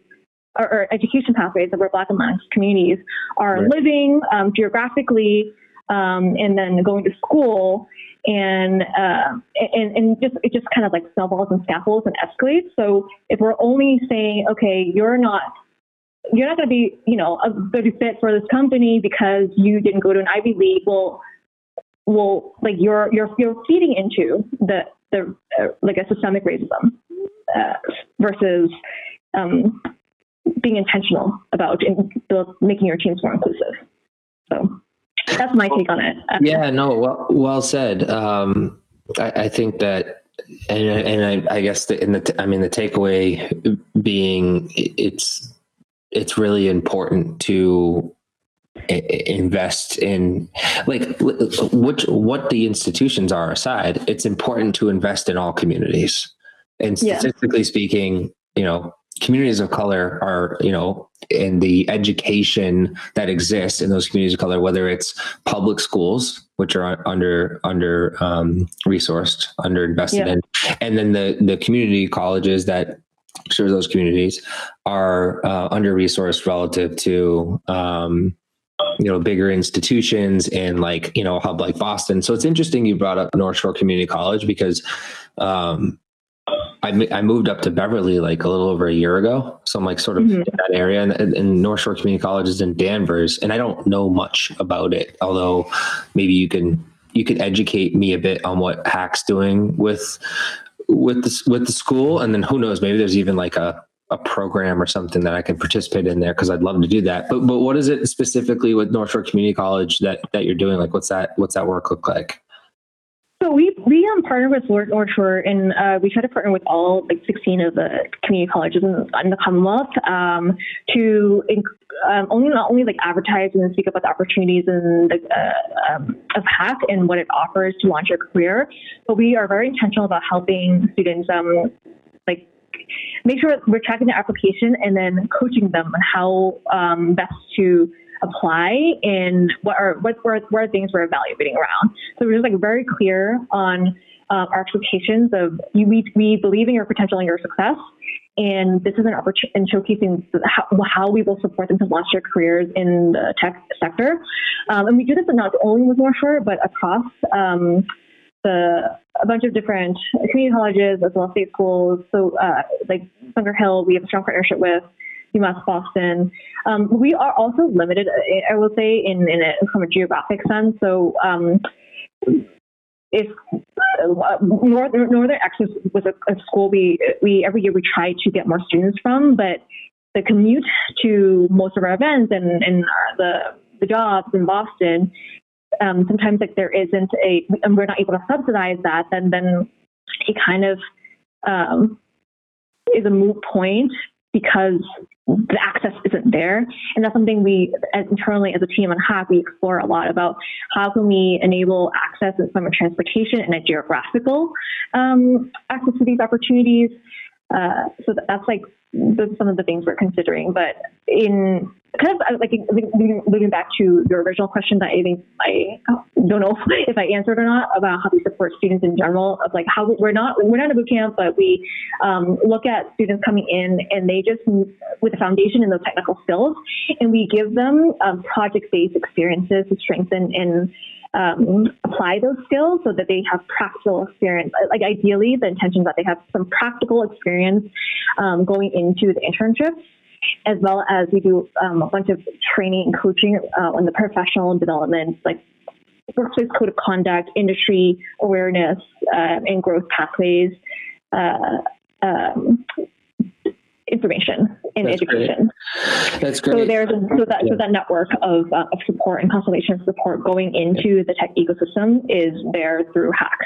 or, or education pathways of where Black and Latinx communities are right. living um, geographically, um, and then going to school, and, uh, and and just it just kind of like snowballs and scaffolds and escalates. So if we're only saying, okay, you're not you're not going to be, you know, a good fit for this company because you didn't go to an Ivy League. Well, well, like you're you're you're feeding into the the uh, like a systemic racism uh, versus um, being intentional about in, making your teams more inclusive. So that's my take on it. Yeah, no, well, well said. Um, I, I, think that, and, and I, I guess the, in the, I mean, the takeaway being it's, it's really important to invest in like which what the institutions are aside it's important to invest in all communities and statistically yeah. speaking you know communities of color are, you know, in the education that exists in those communities of color, whether it's public schools, which are under under um, resourced, under invested yeah. in, and then the the community colleges that serve those communities are uh, under resourced relative to um, you know bigger institutions and like you know a hub like Boston. So it's interesting you brought up North Shore Community College because um, I, I moved up to Beverly like a little over a year ago. So I'm like sort of mm-hmm. in that area and, and North Shore Community College is in Danvers and I don't know much about it, although maybe you can, you can educate me a bit on what Hack's doing with, with the, with the school. And then who knows, maybe there's even like a, a program or something that I can participate in there because I'd love to do that. But but what is it specifically with North Shore Community College that that you're doing? Like what's that what's that work look like? So we we um, partner with Lord North Shore, and uh, we try to partner with all like 16 of the community colleges in, in the Commonwealth um, to um, only not only like advertise and speak about the opportunities and the, uh, um, of Hack and what it offers to launch your career, but we are very intentional about helping students um, like make sure we're tracking their application and then coaching them on how um, best to apply and what are what, are things we're evaluating around. So we're just like very clear on um, our expectations of you, we, we believe in your potential and your success. And this is an opportunity in showcasing how, how, we will support them to launch their careers in the tech sector. Um, and we do this not only with North Shore, but across um, the, a bunch of different community colleges as well as state schools. So, uh, like Bunker Hill, we have a strong partnership with. UMass Boston. Um, we are also limited, I will say, in, in a, from a geographic sense. So um, if uh, Northern, Northern was a, a, school we, we every year we try to get more students from, but the commute to most of our events and, and the, the jobs in Boston, um, sometimes like there isn't a, and we're not able to subsidize that, then then it kind of um, is a moot point because the access isn't there. And that's something we internally as a team on Hack, we explore a lot about how can we enable access from a transportation and a geographical um, access to these opportunities. Uh, so that's like some of the things we're considering. But in kind of like moving back to your original question that I think I don't know <laughs> if I answered or not about how we support students in general of like how we're not we're not a boot camp, but we um, look at students coming in and they just with a foundation in those technical skills, and we give them um, project-based experiences to strengthen and um, apply those skills so that they have practical experience. Like ideally, the intention is that they have some practical experience um, going into the internships, as well as we do um, a bunch of training and coaching uh, on the professional development, like workplace code of conduct, industry awareness, uh, and growth pathways. Uh, um, information in That's education. Great. That's great. So there's a, so that yeah. so that network of, uh, of support and constellation support going into the tech ecosystem is there through Hack.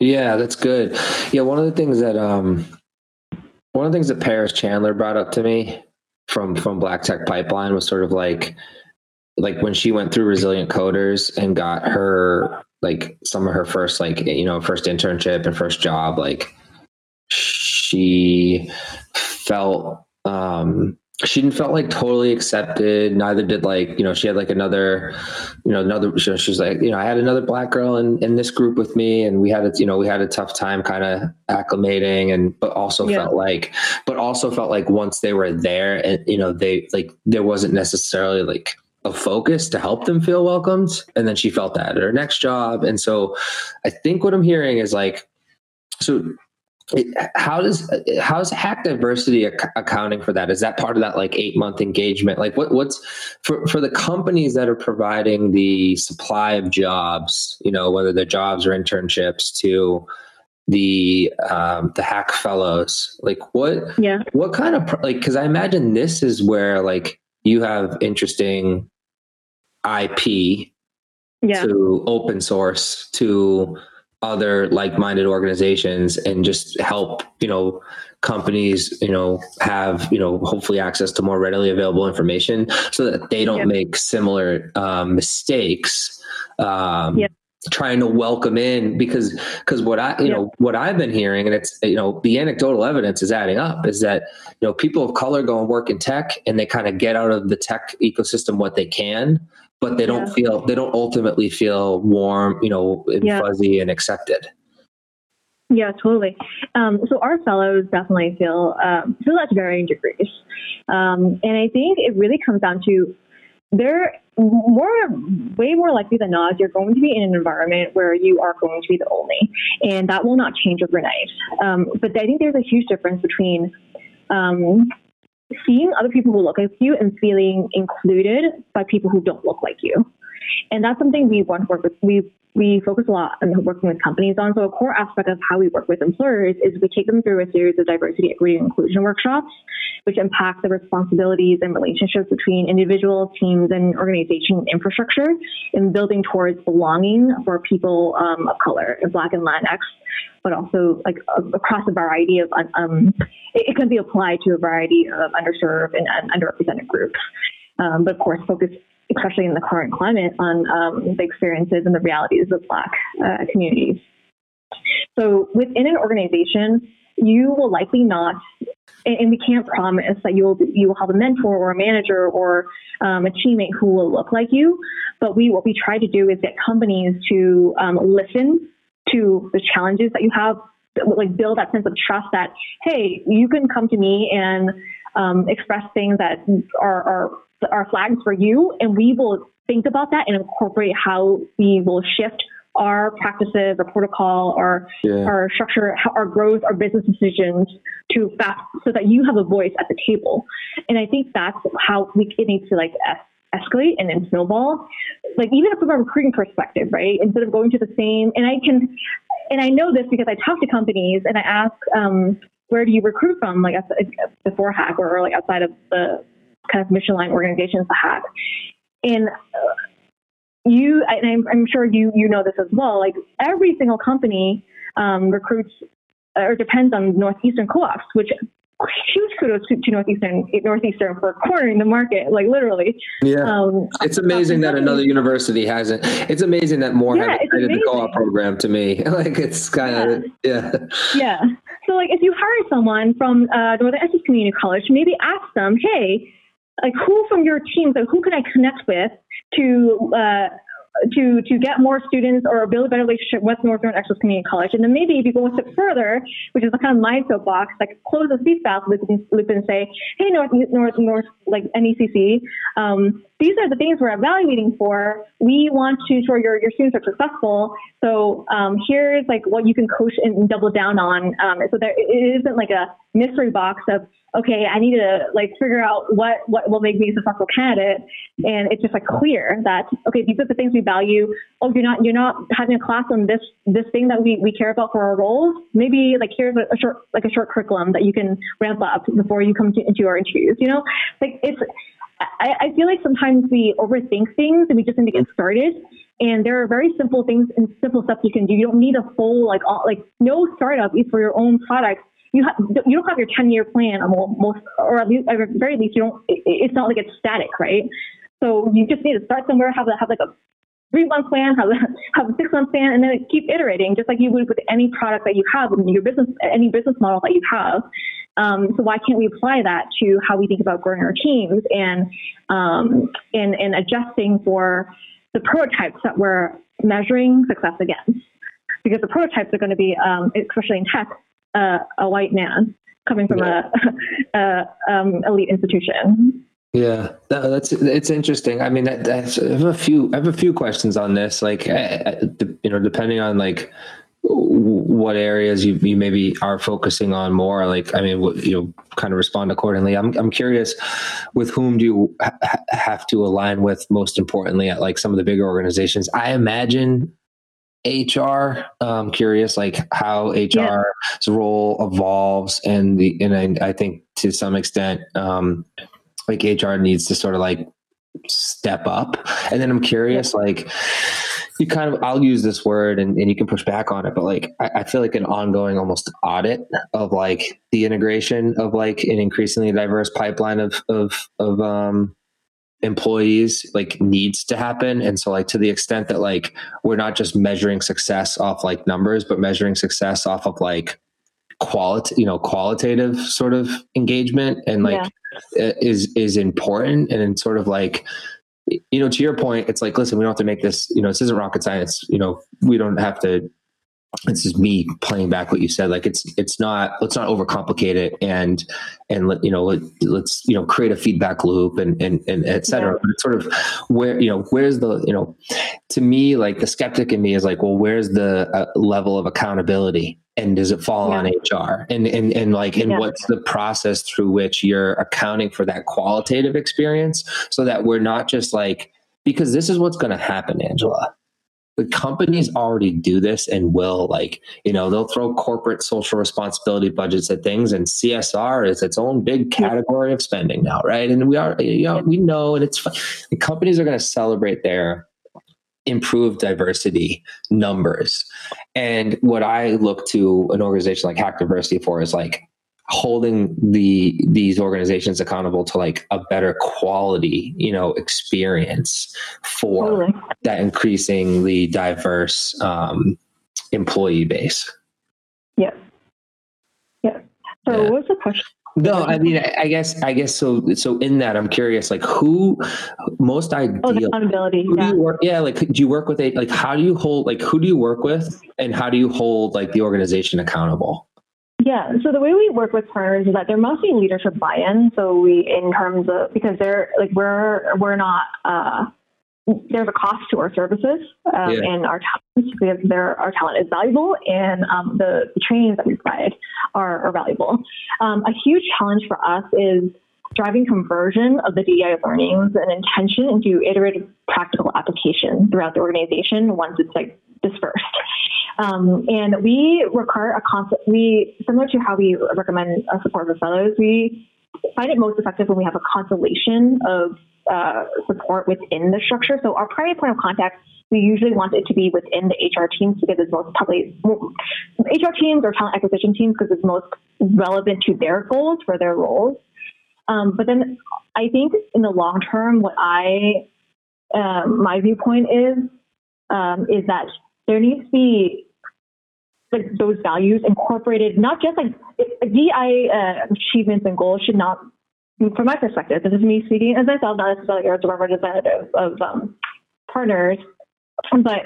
Yeah, that's good. Yeah, one of the things that um, one of the things that Paris Chandler brought up to me from from Black Tech Pipeline was sort of like like when she went through Resilient Coders and got her like some of her first like you know first internship and first job like she felt um she didn't felt like totally accepted. Neither did like, you know, she had like another, you know, another, she was like, you know, I had another black girl in, in this group with me and we had a, you know, we had a tough time kind of acclimating and, but also yeah. felt like, but also felt like once they were there and, you know, they like, there wasn't necessarily like, a focus to help them feel welcomed. And then she felt that at her next job. And so I think what I'm hearing is like, so how does how's hack diversity ac- accounting for that? Is that part of that like eight month engagement? Like what what's for for the companies that are providing the supply of jobs you know whether they're jobs or internships to the um the hack fellows like what yeah. what kind of like because i imagine this is where like you have interesting ip yeah. to open source to other like-minded organizations and just help you know companies you know have you know hopefully access to more readily available information so that they don't make similar um, mistakes um, trying to welcome in because because what i you know what i've been hearing and it's you know the anecdotal evidence is adding up is that you know people of color go and work in tech and they kind of get out of the tech ecosystem what they can but they don't yeah. feel they don't ultimately feel warm, you know, and yeah. fuzzy and accepted. Yeah, totally. Um, so our fellows definitely feel um, feel at varying degrees, um, and I think it really comes down to they're more way more likely than not you're going to be in an environment where you are going to be the only and that will not change overnight um, but i think there's a huge difference between um, seeing other people who look like you and feeling included by people who don't look like you. And that's something we want to work with we we focus a lot on working with companies on. So a core aspect of how we work with employers is we take them through a series of diversity, equity, and inclusion workshops, which impact the responsibilities and relationships between individuals, teams, and organization infrastructure in building towards belonging for people um, of color, Black and Latinx, but also like across a variety of, um, it, it, can be applied to a variety of underserved and underrepresented groups. Um, but of course, focus especially in the current climate, on um, the experiences and the realities of Black uh, communities. So within an organization, you will likely not, and, we can't promise that you will you will have a mentor or a manager or um, a teammate who will look like you. But we what we try to do is get companies to um, listen to the challenges that you have, like build that sense of trust that hey, you can come to me and um, express things that are, are are flags for you, and we will think about that and incorporate how we will shift our practices, our protocol, our yeah. our structure, our growth, our business decisions to fast so that you have a voice at the table. And I think that's how we it needs to like es- escalate and then snowball. Like even from a recruiting perspective, right? Instead of going to the same, and I can, and I know this because I talk to companies and I ask, um, where do you recruit from, like before hack or like outside of the kind of mission line organizations to have. And uh, you, and I'm, I'm, sure you you know this as well. Like every single company um, recruits or depends on Northeastern co-ops, which huge kudos to, Northeastern Northeastern for cornering the market, like literally. Yeah, um, it's amazing that another university hasn't. It's amazing that more yeah, haven't created the co-op program. To me, <laughs> like it's kind of yeah. yeah. Yeah. So like if you hire someone from uh, Northern Essex Community College, maybe ask them, hey, like who from your team, so who can I connect with to uh, to to get more students or build a better relationship with Northern Essex Community College. And then maybe if you go a step further, which is a kind of my soapbox, like close the feedback loop, and say, hey, North, North, North, like NECC, um, these are the things we're evaluating for. We want to ensure your, your students are successful. So um, here's like what you can coach and double down on. Um, so that it isn't like a mystery box of okay, I need to like figure out what what will make me a successful candidate, and it's just like clear that okay, these are the things we value. Oh, you're not you're not having a class on this this thing that we, we care about for our roles. Maybe like here's a, a short like a short curriculum that you can ramp up before you come to, into our interviews. You know, like it's. I, I feel like sometimes we overthink things and we just need to get started. And there are very simple things and simple stuff you can do. You don't need a full like all, like no startup for your own product you have you don't have your 10 year plan most or at least at the very least you don't it's not like it's static right? So you just need to start somewhere have a, have like a three month plan have a, have a six month plan and then keep iterating just like you would with any product that you have in your business any business model that you have. Um, so why can't we apply that to how we think about growing our teams and um, and, and adjusting for the prototypes that we're measuring success against? Because the prototypes are going to be, um, especially in tech, uh, a white man coming from yeah. a, <laughs> a um, elite institution. Yeah, that's it's interesting. I mean, that, that's, I have a few. I have a few questions on this. Like, you know, depending on like what areas you, you maybe are focusing on more like i mean you know kind of respond accordingly i'm, I'm curious with whom do you ha- have to align with most importantly at like some of the bigger organizations i imagine HR. I'm curious, like how HR's yeah. role evolves, and the and I, I think to some extent, um, like HR needs to sort of like step up. And then I'm curious, yeah. like you kind of I'll use this word and, and you can push back on it, but like I, I, feel like an ongoing almost audit of like the integration of like an increasingly diverse pipeline of of of um employees like needs to happen. And so like to the extent that like we're not just measuring success off like numbers but measuring success off of like quality you know qualitative sort of engagement and like yeah. is is important. And it's sort of like you know to your point it's like listen we don't have to make this you know this isn't rocket science. You know we don't have to this is me playing back what you said like it's it's not let's not overcomplicate it and and let you know let, let's you know create a feedback loop and and, and et cetera. Yeah. but it's sort of where you know where's the you know to me like the skeptic in me is like well where's the uh, level of accountability? And does it fall on hr and and and like and Yeah. what's the process through which you're accounting for that qualitative experience so that we're not just like because this is what's going to happen angela the companies already do this and will like you know they'll throw corporate social responsibility budgets at things and csr is its own big category of spending now right? And we are you know we know and it's fun. the companies are going to celebrate their improved diversity numbers. And what i look to an organization like hack diversity for is like holding the these organizations accountable to like a better quality you know experience for Totally. that increasingly diverse um, employee base. Yeah. Yeah. So Yeah. what was the question? No, I mean, I guess, I guess so. So in that, I'm curious, like who most Oh, ideal. accountability. Who do Yeah. you work? Yeah, like do you work with a like? How do you hold like who do you work with, and how do you hold like the organization accountable? Yeah. So the way we work with partners is that there must be leadership buy-in. So we, in terms of, because they're like, we're, we're not, uh, there's a cost to our services um, Yeah. and our talent because our talent is valuable and um, the, the trainings that we provide are, are valuable. Um, a huge challenge for us is driving conversion of the DEI learnings and intention into iterative practical application throughout the organization once it's like dispersed. Um, and we require a concept, we, similar to how we recommend a support for fellows, we find it most effective when we have a constellation of uh, support within the structure. So our primary point of contact, we usually want it to be within the HR teams because it's most probably HR teams or talent acquisition teams because it's most relevant to their goals for their roles. Um, but then I think in the long term, what I, um, my viewpoint is, um, is that there needs to be like those values incorporated, not just like DI uh, achievements and goals should not, from my perspective, this is me speaking as myself, not necessarily as a representative of um, partners, but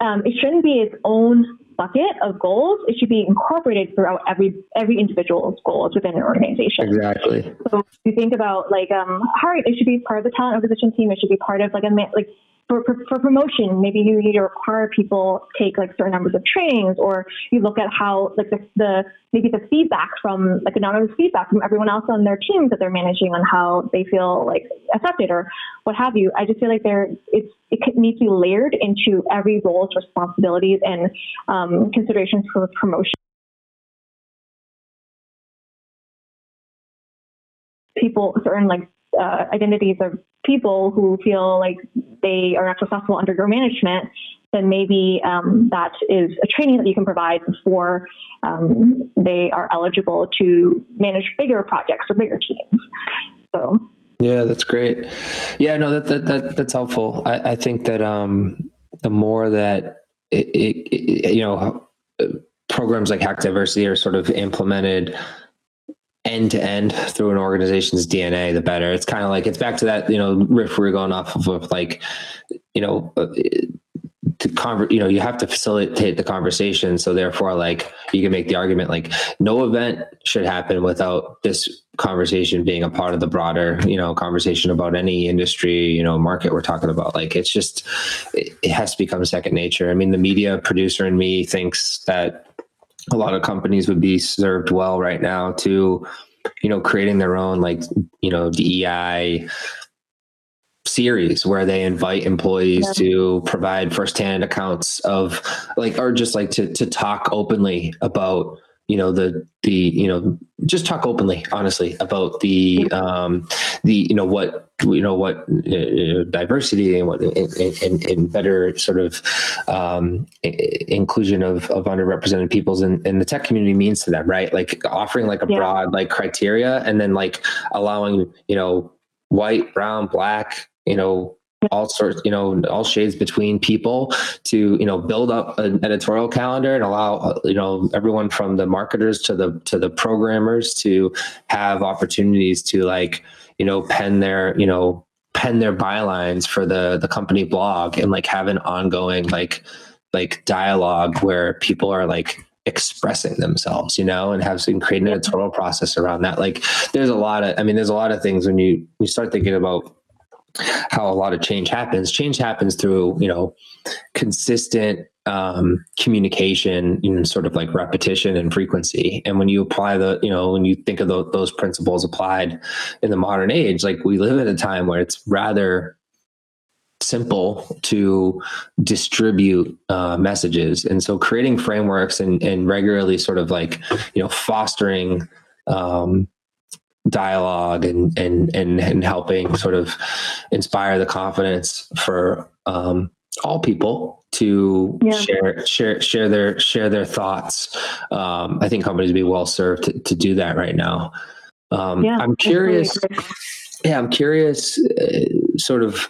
um, it shouldn't be its own bucket of goals. It should be incorporated throughout every every individual's goals within an organization. Exactly. So if you think about like um hiring, it should be part of the talent acquisition team. It should be part of like a like for, for, for promotion. Maybe you need to require people take like certain numbers of trainings, or you look at how like the, the maybe the feedback from like anonymous feedback from everyone else on their teams that they're managing on how they feel like accepted or what have you. I just feel like there it's it needs to be layered into every role's responsibilities and um, considerations for promotion. people certain like uh, identities of people who feel like they are not successful under your management, then maybe um, that is a training that you can provide before um, they are eligible to manage bigger projects or bigger teams. So Yeah, that's great. Yeah, no, that that, that that's helpful. I, I think that um, the more that it, it, it, you know uh, programs like Hack Diversity are sort of implemented end to end through an organization's DNA, the better. It's kind of like it's back to that you know riff we are going off of, of like you know. Uh, to convert, you know, you have to facilitate the conversation. So therefore, like you can make the argument, like no event should happen without this conversation being a part of the broader, you know, conversation about any industry, you know, market we're talking about. Like it's just, it, it has to become second nature. I mean, the media producer in me thinks that a lot of companies would be served well right now to, you know, creating their own like, you know, DEI series where they invite employees Yeah. to provide firsthand accounts of like or just like to to talk openly about you know the the you know just talk openly honestly about the um the you know what you know what uh, diversity and what and, and, and better sort of um inclusion of of underrepresented peoples in, in the tech community means to them right like offering like a Yeah. broad like criteria and then like allowing you know white brown black you know all sorts you know all shades between people to you know build up an editorial calendar and allow you know everyone from the marketers to the to the programmers to have opportunities to like you know pen their you know pen their bylines for the the company blog and like have an ongoing like like dialogue where people are like expressing themselves, you know, and have and creating a total process around that. Like there's a lot of I mean, there's a lot of things when you you start thinking about how a lot of change happens. Change happens through, you know, consistent um, communication, know, sort of like repetition and frequency. And when you apply the, you know, when you think of the, those principles applied in the modern age, like we live at a time where it's rather simple to distribute uh, messages. And so creating frameworks and, and regularly sort of like, you know, fostering um, dialogue and, and, and, and helping sort of inspire the confidence for um, all people to yeah. share share share their share their thoughts. Um, I think companies would be well served to, to do that right now. Um, yeah, I'm curious. Yeah, I'm curious. Uh, sort of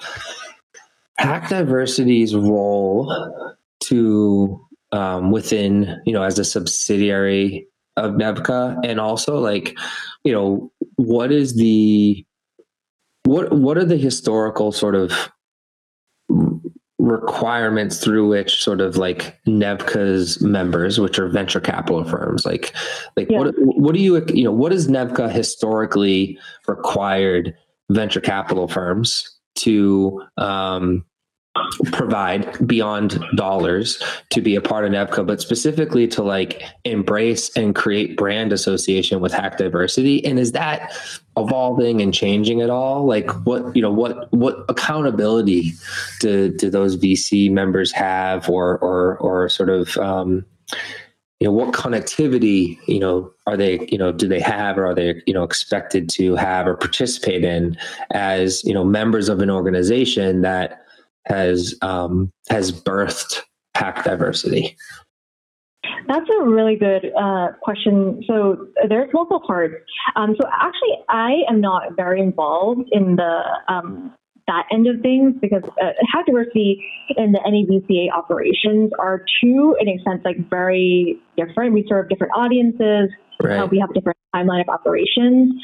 Hack Diversity's role to um, within you know as a subsidiary of NEVCA, and also like you know what is the what what are the historical sort of requirements through which sort of like NEVCA's members, which are venture capital firms, like like yeah. what what do you you know what has NEVCA historically required venture capital firms to um, provide beyond dollars to be a part of NEVCA, but specifically to like embrace and create brand association with hack diversity? And is that evolving and changing at all? Like what, you know, what what accountability do do those VC members have or or or sort of um, you know what connectivity you know are they you know do they have or are they you know expected to have or participate in as you know members of an organization that has um, has birthed hack diversity? That's a really good uh, question. So there's multiple parts. Um, so actually, I am not very involved in the um, that end of things because uh, hack diversity and the NEVCA operations are two, in a sense, like very different. We serve different audiences. Right. Uh, we have a different timeline of operations,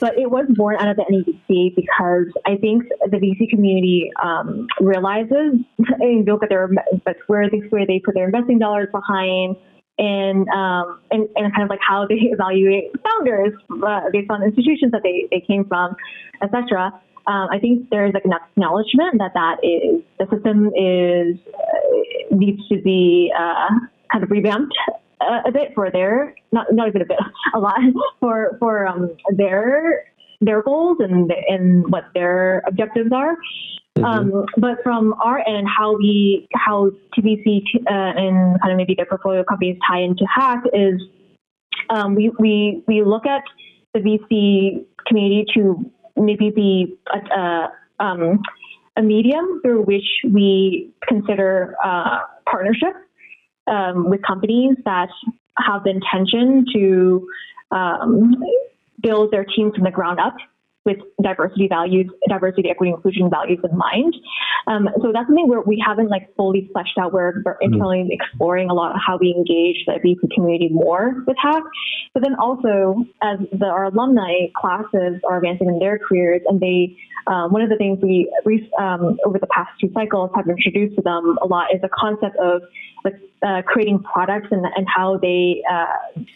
but it was born out of the NEVCA because I think the VC community um, realizes <laughs> and look at their that's where they where they put their investing dollars behind. And, um, and and kind of like how they <laughs> evaluate founders uh, based on institutions that they, they came from, etc. Um, I think there's like an acknowledgement that that is the system is uh, needs to be uh, kind of revamped a, a bit for their not not even a bit <laughs> a lot for for um, their their goals and and what their objectives are. Mm-hmm. Um, but from our end, how we how TVC uh, and kind of maybe their portfolio companies tie into Hack is um, we we we look at the VC community to maybe be a, a, um, a medium through which we consider uh, partnership um, with companies that have the intention to um, build their teams from the ground up with diversity values, diversity, equity, inclusion values in mind. Um, so that's something where we haven't like fully fleshed out. We're, we're mm-hmm. internally exploring a lot of how we engage the VC community more with Hack. But then also, as the, our alumni classes are advancing in their careers, and they, um, one of the things we um, over the past two cycles have introduced to them a lot is the concept of uh, creating products and, and how they uh,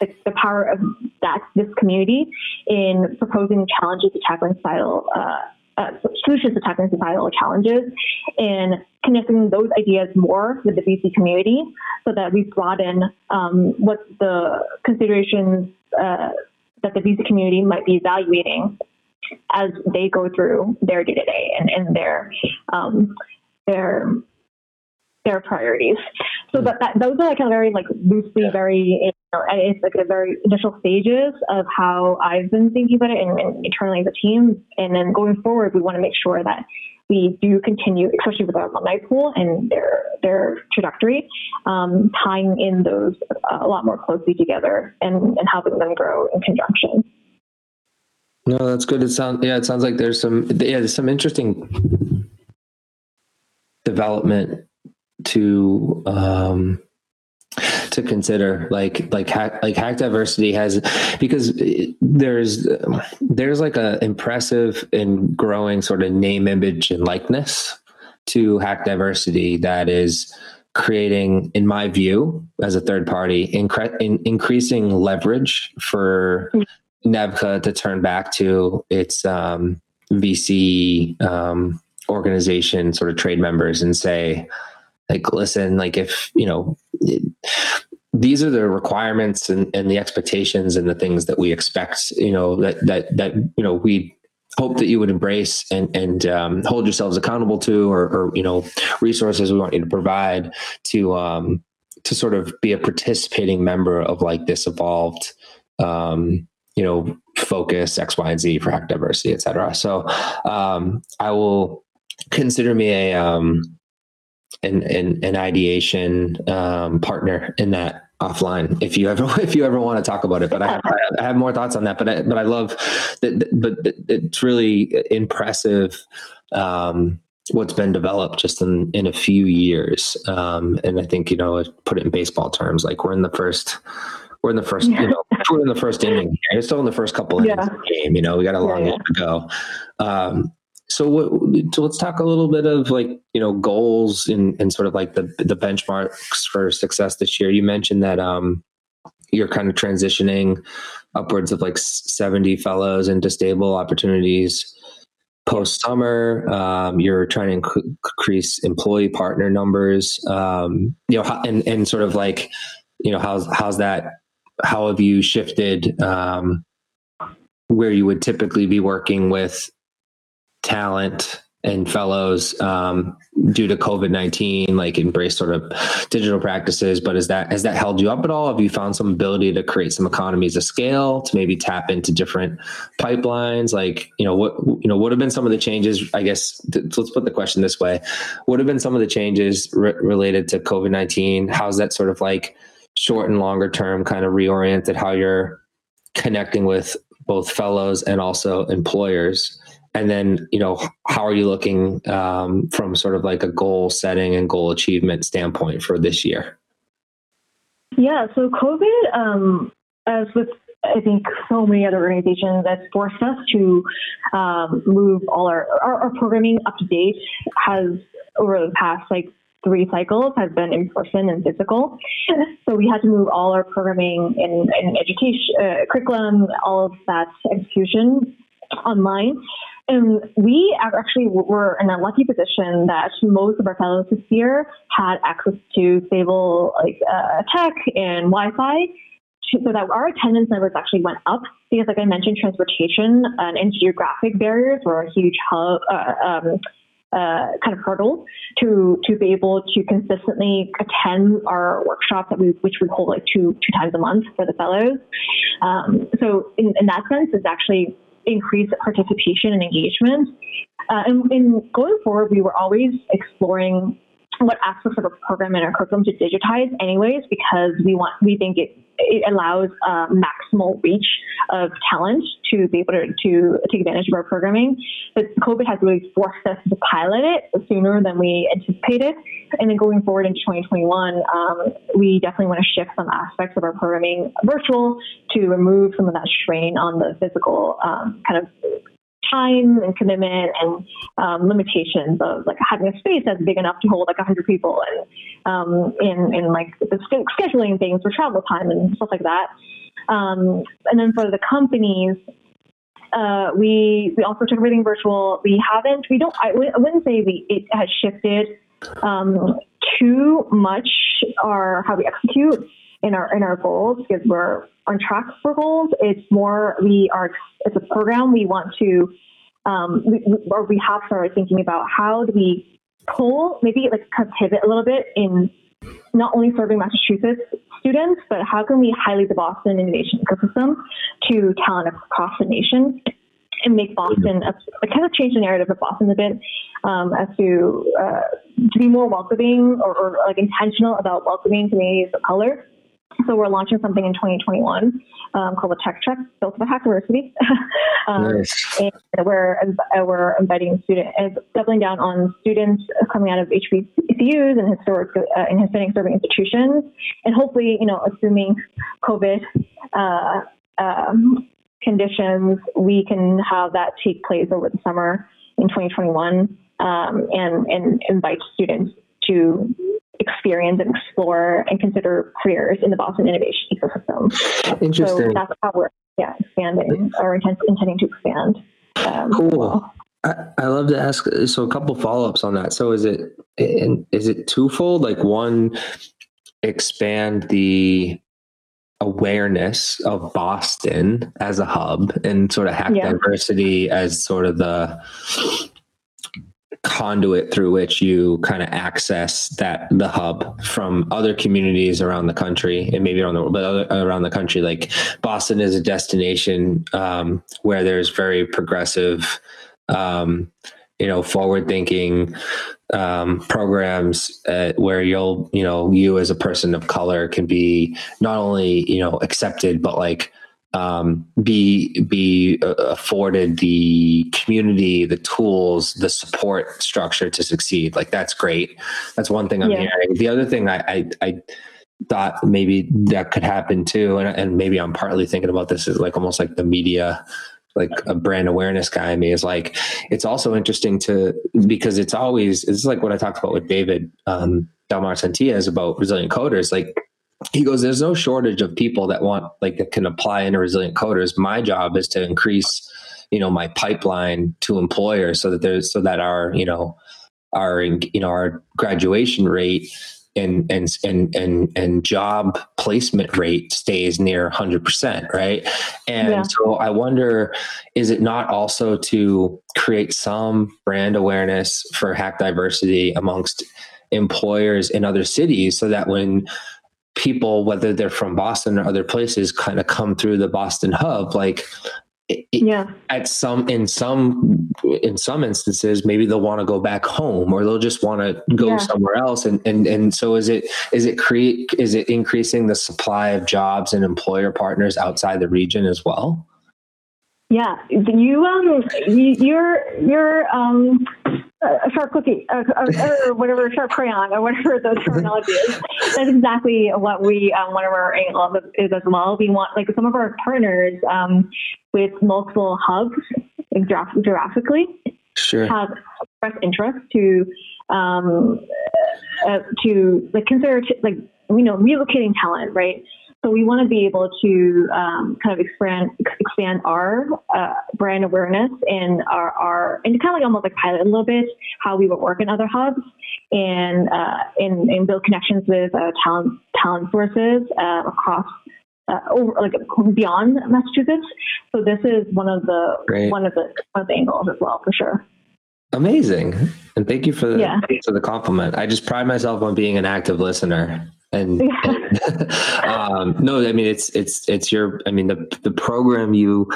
the, the, power of that this community in proposing challenges to tackling societal uh, uh, solutions to tackling societal challenges and connecting those ideas more with the VC community so that we broaden um, what the considerations uh, that the VC community might be evaluating as they go through their day to day and, and their um, their their priorities. So that, that those are like a very like loosely, yeah. very you know, it's like a very initial stages of how I've been thinking about it and, and internally as a team. And then going forward, we want to make sure that we do continue, especially with our alumni pool and their their trajectory, um, tying in those uh, a lot more closely together and, and helping them grow in conjunction. No, that's good. It sounds yeah, it sounds like there's some yeah, there's some interesting development to um, to consider like like hack like hack diversity has because there's there's like a impressive and growing sort of name image and likeness to hack diversity that is creating, in my view, as a third party, incre- in, increasing leverage for NEVCA to turn back to its um, VC um, organization sort of trade members and say, like, listen, like if, you know, it, these are the requirements and, and the expectations and the things that we expect, you know, that, that, that, you know, we hope that you would embrace and, and um, hold yourselves accountable to, or, or, you know, resources we want you to provide to, um, to sort of be a participating member of like this evolved, um, you know, focus X, Y, and Z for hack diversity, et cetera. So um, I will consider me a um, an, an, an ideation um, partner in that offline if you ever <laughs> if you ever want to talk about it but I have, I have more thoughts on that but I, but I love that but it's really impressive um, what's been developed just in in a few years um, and I think you know put it in baseball terms like we're in the first we're in the first yeah. you know we're in the first inning we're still in the first couple innings yeah. of game you know we got a long yeah, way to go um, so, what, so let's talk a little bit of like you know goals and, and sort of like the the benchmarks for success this year. You mentioned that um, you're kind of transitioning upwards of like 70 fellows into stable opportunities post summer. Um, you're trying to inc- increase employee partner numbers. Um, you know, and and sort of like you know how's how's that? How have you shifted? Um, where you would typically be working with talent and fellows um, due to COVID nineteen, like embrace sort of digital practices. But is that has that held you up at all? Have you found some ability to create some economies of scale to maybe tap into different pipelines? Like you know what you know what have been some of the changes? I guess let's put the question this way: What have been some of the changes re- related to COVID nineteen? How's that sort of like short and longer term kind of reoriented how you're connecting with both fellows and also employers? And then you know how are you looking um, from sort of like a goal setting and goal achievement standpoint for this year yeah so covid um, as with i think so many other organizations that's forced us to um, move all our, our, our programming up to date has over the past like three cycles has been in person and physical. So we had to move all our programming in, in education, uh, curriculum, all of that execution online. And we actually were in a lucky position that most of our fellows this year had access to stable like uh, tech and Wi-Fi, so that our attendance numbers actually went up because, like I mentioned, transportation and geographic barriers were a huge hub, uh, um, uh, kind of hurdle to to be able to consistently attend our workshops that we which we hold like two two times a month for the fellows. Um, so in, in that sense, it's actually increase participation and engagement. Uh, and, and going forward, we were always exploring what aspects of our program and our curriculum to digitize anyways because we want we think it it allows uh, maximal reach of talent to be able to, to take advantage of our programming. But COVID has really forced us to pilot it sooner than we anticipated. And then going forward into 2021, um, we definitely want to shift some aspects of our programming virtual to remove some of that strain on the physical um, kind of time and commitment and um, limitations of like having a space that's big enough to hold like 100 people and um, in, in like the scheduling things for travel time and stuff like that. Um, and then for the companies, uh, we we also took everything virtual. We haven't. We don't. I w- I wouldn't say we it has shifted um, too much our how we execute in our in our goals because we're on track for goals. It's more we are it's a program we want to um, we, or we have started thinking about how do we pull maybe like kind of pivot a little bit in not only serving Massachusetts students, but how can we highlight the Boston innovation ecosystem to talent across the nation and make Boston a, a kind of change the narrative of Boston a bit um, as to uh, to be more welcoming or, or like intentional about welcoming communities of color so we're launching something in 2021 um, called the Tech Trek, built by Hack Diversity. <laughs> um, nice. And we're, we're embedding student, doubling down on students coming out of HBCUs and historic uh, and Hispanic serving institutions, and hopefully, you know, assuming COVID uh, um, conditions, we can have that take place over the summer in 2021, um, and and invite students to experience and explore and consider careers in the Boston innovation ecosystem. Interesting. So that's how we're yeah expanding or intent, intending to expand. Um, Cool. I, I love to ask. So a couple follow ups on that. So is it is it twofold? Like one, expand the awareness of Boston as a hub and sort of hack Yeah. diversity as sort of the conduit through which you kind of access that the hub from other communities around the country and maybe around the world, but other, around the country. Like Boston is a destination um, where there's very progressive, um, you know, forward thinking um, programs uh, where you'll, you know, you as a person of color can be not only, you know, accepted, but like um, be be uh, afforded the community, the tools, the support structure to succeed. Like that's great. That's one thing I'm Yeah. hearing. The other thing I, I, I thought maybe that could happen too, and, and maybe I'm partly thinking about this as like almost like the media, like a brand awareness guy in me is like it's also interesting to because it's always it's like what I talked about with David um, Delmar Sentíes about resilient coders. Like he goes, there's no shortage of people that want like that can apply into resilient coders. My job is to increase, you know, my pipeline to employers so that there's so that our, you know, our you know our graduation rate and and and and and job placement rate stays near 100% right and Yeah. so i wonder is it not also to create some brand awareness for hack diversity amongst employers in other cities so that when people whether they're from boston or other places kind of come through the boston hub like it, yeah, at some in some in some instances maybe they'll want to go back home or they'll just want to go Yeah. somewhere else and and and so is it is it create is it increasing the supply of jobs and employer partners outside the region as well yeah. You um, you, you're you're um, a sharp cookie uh, <laughs> uh, or whatever sharp crayon or whatever the terminology is. That's exactly what we um, one of our angles is as well. We want like some of our partners um, with multiple hubs like, geographically sure have expressed interest to um, uh, to like consider t- like you know relocating talent, right? So we want to be able to um, kind of expand expand our uh, brand awareness and our, our and kind of like almost like pilot a little bit how we would work in other hubs and uh, and, and build connections with uh, talent talent sources uh, across. Uh, over, like beyond Massachusetts, so this is one of the Great. one of the one of the angles as well for sure. amazing and thank you for the Yeah. for the compliment i just pride myself on being an active listener and, and, <laughs> <laughs> um, no i mean it's it's it's your i mean the the program you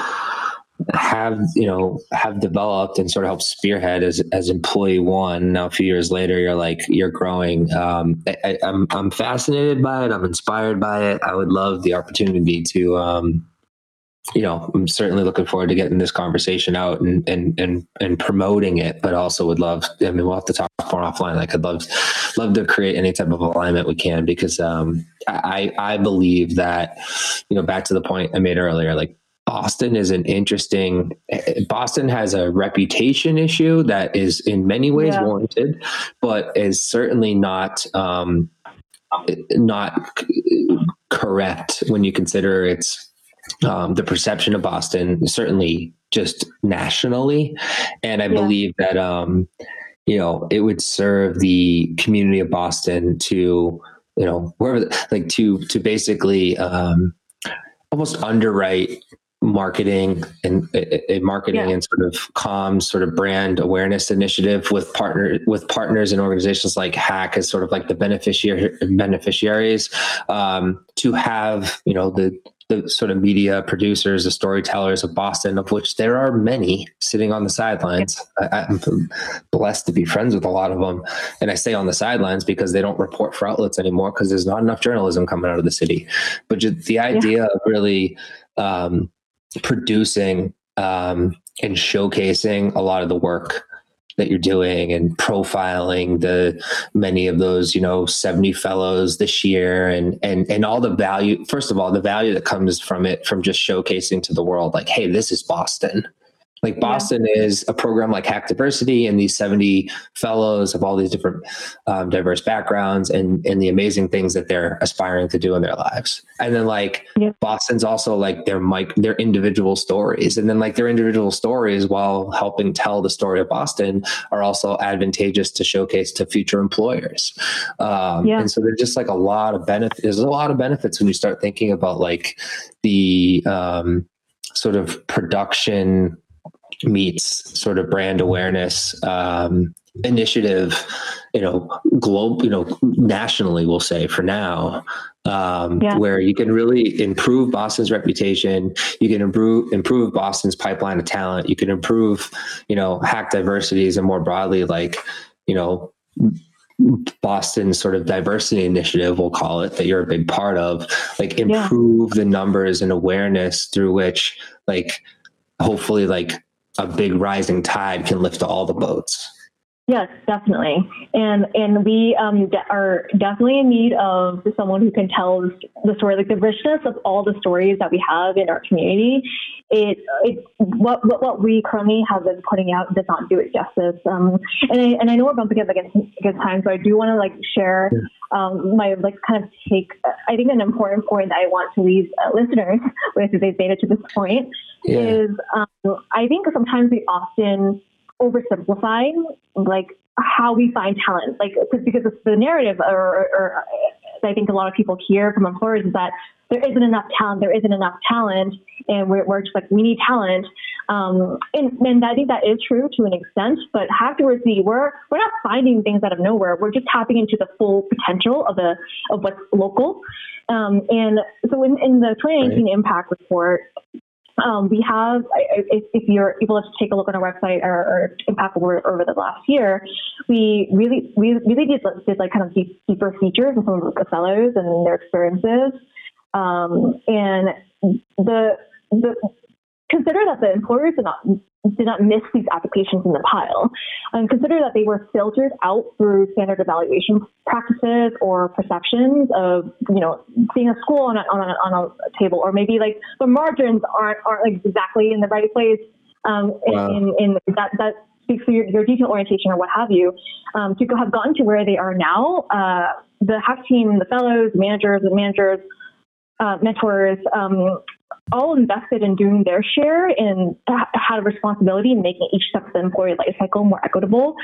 have you know have developed and sort of helped spearhead as as employee one. Now a few years later you're like you're growing. Um I, I, i'm i'm fascinated by it. I'm inspired by it. I would love the opportunity to um you know i'm certainly looking forward to getting this conversation out and and and, and promoting it but also would love i mean we'll have to talk more offline like i'd love love to create any type of alignment we can because um i i believe that you know back to the point i made earlier like Boston is an interesting. Boston has a reputation issue that is in many ways Yeah. warranted, but is certainly not um, not correct when you consider its um, the perception of Boston. Certainly, just nationally, and I Yeah. believe that um, you know it would serve the community of Boston to you know wherever like to to basically um, almost underwrite marketing and a, marketing Yeah. and sort of comms sort of brand awareness initiative with partner with partners and organizations like hack as sort of like the beneficiary beneficiaries um, to have you know the the sort of media producers the storytellers of boston of which there are many sitting on the sidelines. I, i'm blessed to be friends with a lot of them. And i say on the sidelines because they don't report for outlets anymore because there's not enough journalism coming out of the city. But just the idea of really um, producing um, and showcasing a lot of the work that you're doing and profiling the many of those you know 70 fellows this year and and and all the value first of all the value that comes from it from just showcasing to the world like hey this is boston Like Boston yeah. is a program like Hack Diversity and these 70 fellows of all these different um, diverse backgrounds and, and the amazing things that they're aspiring to do in their lives. And then like yeah. Boston's also like their mic, their individual stories. And then like their individual stories while helping tell the story of Boston are also advantageous to showcase to future employers. Um, yeah. And so there's just like a lot of benefits. There's a lot of benefits when you start thinking about like the um, sort of production meets sort of brand awareness um, initiative you know globe you know nationally we'll say for now um, yeah. where you can really improve boston's reputation you can improve improve boston's pipeline of talent you can improve you know hack diversities and more broadly like you know Boston sort of diversity initiative, we'll call it, that you're a big part of, like improve yeah. the numbers and awareness through which, like, hopefully, like a big rising tide can lift all the boats. Yes, definitely, and and we um, de- are definitely in need of someone who can tell the story, like the richness of all the stories that we have in our community. It it what what, what we currently have been putting out does not do it justice. Um, and I, and I know we're bumping up against against time, so I do want to like share um, my like kind of take. I think an important point that I want to leave uh, listeners <laughs> with if they've made it to this point yeah. is um, I think sometimes we often oversimplify like how we find talent, like because it's the narrative, or, or, or, I think a lot of people hear from employers is that there isn't enough talent, there isn't enough talent, and we're, we're just like we need talent, um, and, and I think that is true to an extent. But afterwards, we're we're not finding things out of nowhere. We're just tapping into the full potential of the of what's local, um, and so in, in the 2019 right. impact report, um, we have, if, if, you're able to take a look on our website or, or Impact over, over the last year, we really, we really did, did like kind of deep, deeper features of some of the fellows and their experiences. Um, and the, the, consider that the employers did not did not miss these applications in the pile. And consider that they were filtered out through standard evaluation practices or perceptions of, you know, seeing a school on a, on a, on a table, or maybe like the margins aren't, aren't like exactly in the right place. Um, wow. in, in, in that, that speaks to your, your detail orientation or what have you, um, to have gotten to where they are now. Uh, the hack team, the fellows, managers, the managers, uh, mentors, um, all invested in doing their share and had a responsibility in making each step of the employee life cycle more equitable,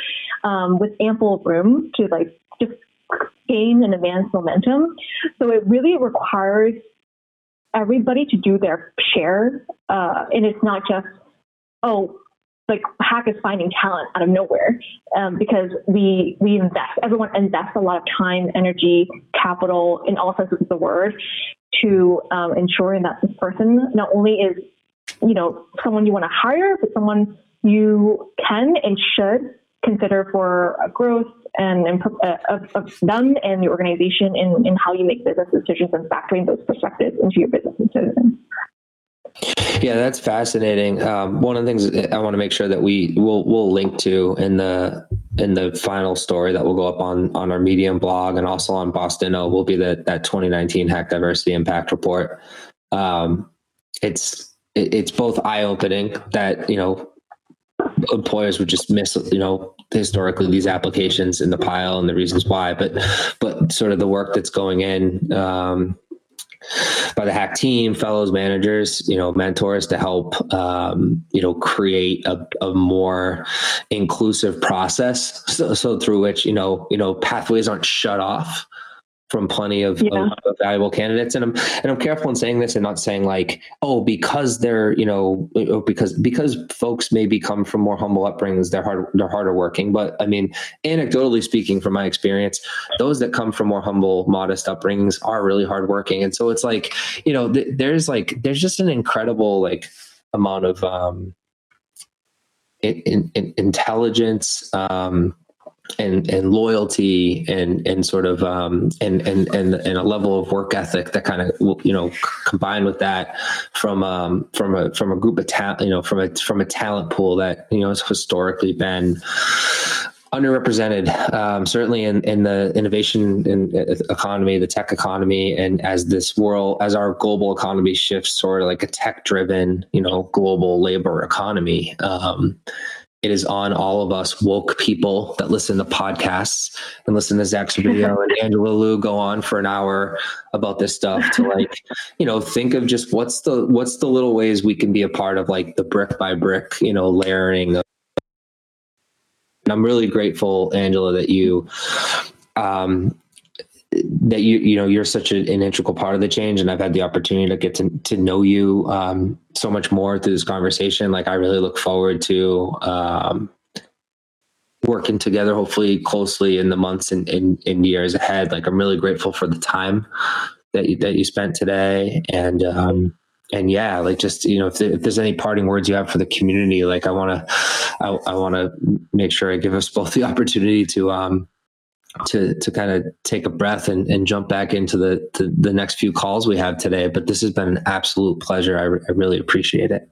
um, with ample room to like just gain and advance momentum. So it really requires everybody to do their share, uh, and it's not just oh like hack is finding talent out of nowhere um, because we we invest everyone invests a lot of time energy capital in all senses of the word to um, ensuring that this person not only is, you know, someone you want to hire, but someone you can and should consider for growth and uh, of, of, them and the organization in, in how you make business decisions and factoring those perspectives into your business decisions. Yeah, that's fascinating. Um, one of the things I want to make sure that we will we'll link to in the in the final story that will go up on on our Medium blog and also on Boston will be that that 2019 Hack Diversity Impact Report. Um, it's it, it's both eye opening that you know employers would just miss you know historically these applications in the pile and the reasons why, but but sort of the work that's going in. Um, by the hack team fellows managers you know mentors to help um, you know create a, a more inclusive process. So, so, through which you know you know pathways aren't shut off from plenty of, yeah. of, valuable candidates. And I'm and I'm careful in saying this and not saying like, oh, because they're you know because because folks maybe come from more humble upbringings, they're hard they're harder working. But I mean, anecdotally speaking, from my experience, those that come from more humble, modest upbringings are really hardworking. And so it's like you know, th- there's like there's just an incredible like amount of um, in, in, intelligence. Um, and and loyalty and and sort of um, and and and and a level of work ethic that kind of you know combined with that from um, from a from a group of talent you know from a from a talent pool that you know has historically been underrepresented, um, certainly in, in the innovation in, uh, economy, the tech economy, and as this world, as our global economy shifts sort of like a tech-driven, you know, global labor economy. Um, it is on all of us woke people that listen to podcasts and listen to Zach Servideo <laughs> and Angela Liu go on for an hour about this stuff to like, you know, think of just what's the what's the little ways we can be a part of like the brick by brick, you know, layering. Of, and I'm really grateful, Angela, that you um, that you you know you're such an integral part of the change and i've had the opportunity to get to, to know you um, so much more through this conversation. Like i really look forward to um, working together hopefully closely in the months and, and, years ahead. Like i'm really grateful for the time that you that you spent today. And um, and yeah like just you know if, if, there's any parting words you have for the community like i want to I, I want to make sure i give us both the opportunity to um to to kind of take a breath and, and jump back into the to the next few calls we have today. But this has been an absolute pleasure. I, re- I really appreciate it.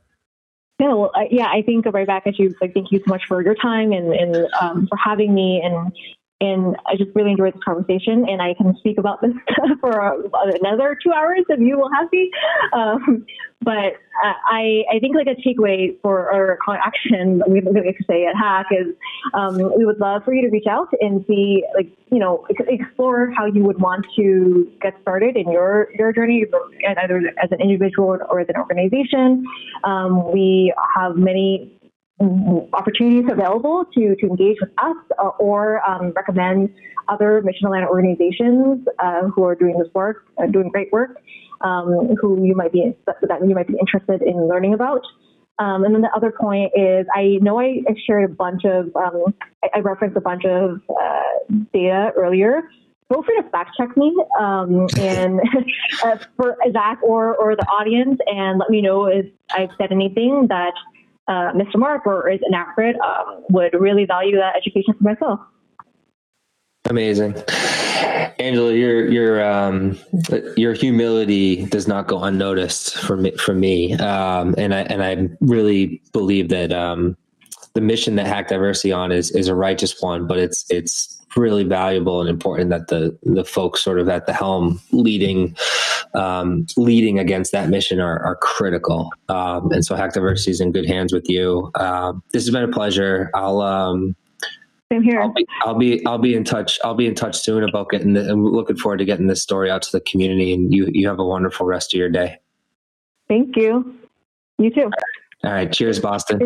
Yeah, well, uh, yeah, I think right back at you. Like, thank you so much for your time and and um, for having me and and I just really enjoyed this conversation, and I can speak about this <laughs> for another two hours if you will have me. Um, but I, I think like a takeaway for our call action, we say at Hack is um, we would love for you to reach out and see, like, you know, explore how you would want to get started in your, your journey, either as an individual or as an organization. Um, we have many opportunities available to, to engage with us uh, or um, recommend other mission aligned organizations uh, who are doing this work, uh, doing great work, um, who you might be that you might be interested in learning about. Um, and then the other point is, I know I, I shared a bunch of, um, I, I, referenced a bunch of uh, data earlier. Feel free to fact check me um, and <laughs> uh, for Zach or, or the audience, and let me know if I've said anything that uh, Mr. Mark or is inaccurate, um, would really value that education for myself. Amazing, Angela. Your your um, your humility does not go unnoticed for me. For me, um, and I and I really believe that um, the mission that Hack Diversity on is is a righteous one, but it's it's really valuable and important that the the folks sort of at the helm leading um, leading against that mission are, are critical. Um, and so Hack Diversity is in good hands with you. Um, this has been a pleasure. I'll um, same here. I'll be, I'll be, I'll be in touch. I'll be in touch soon about getting. The, I'm looking forward to getting this story out to the community. And you you have a wonderful rest of your day. Thank you. You too. All right. Cheers, Boston.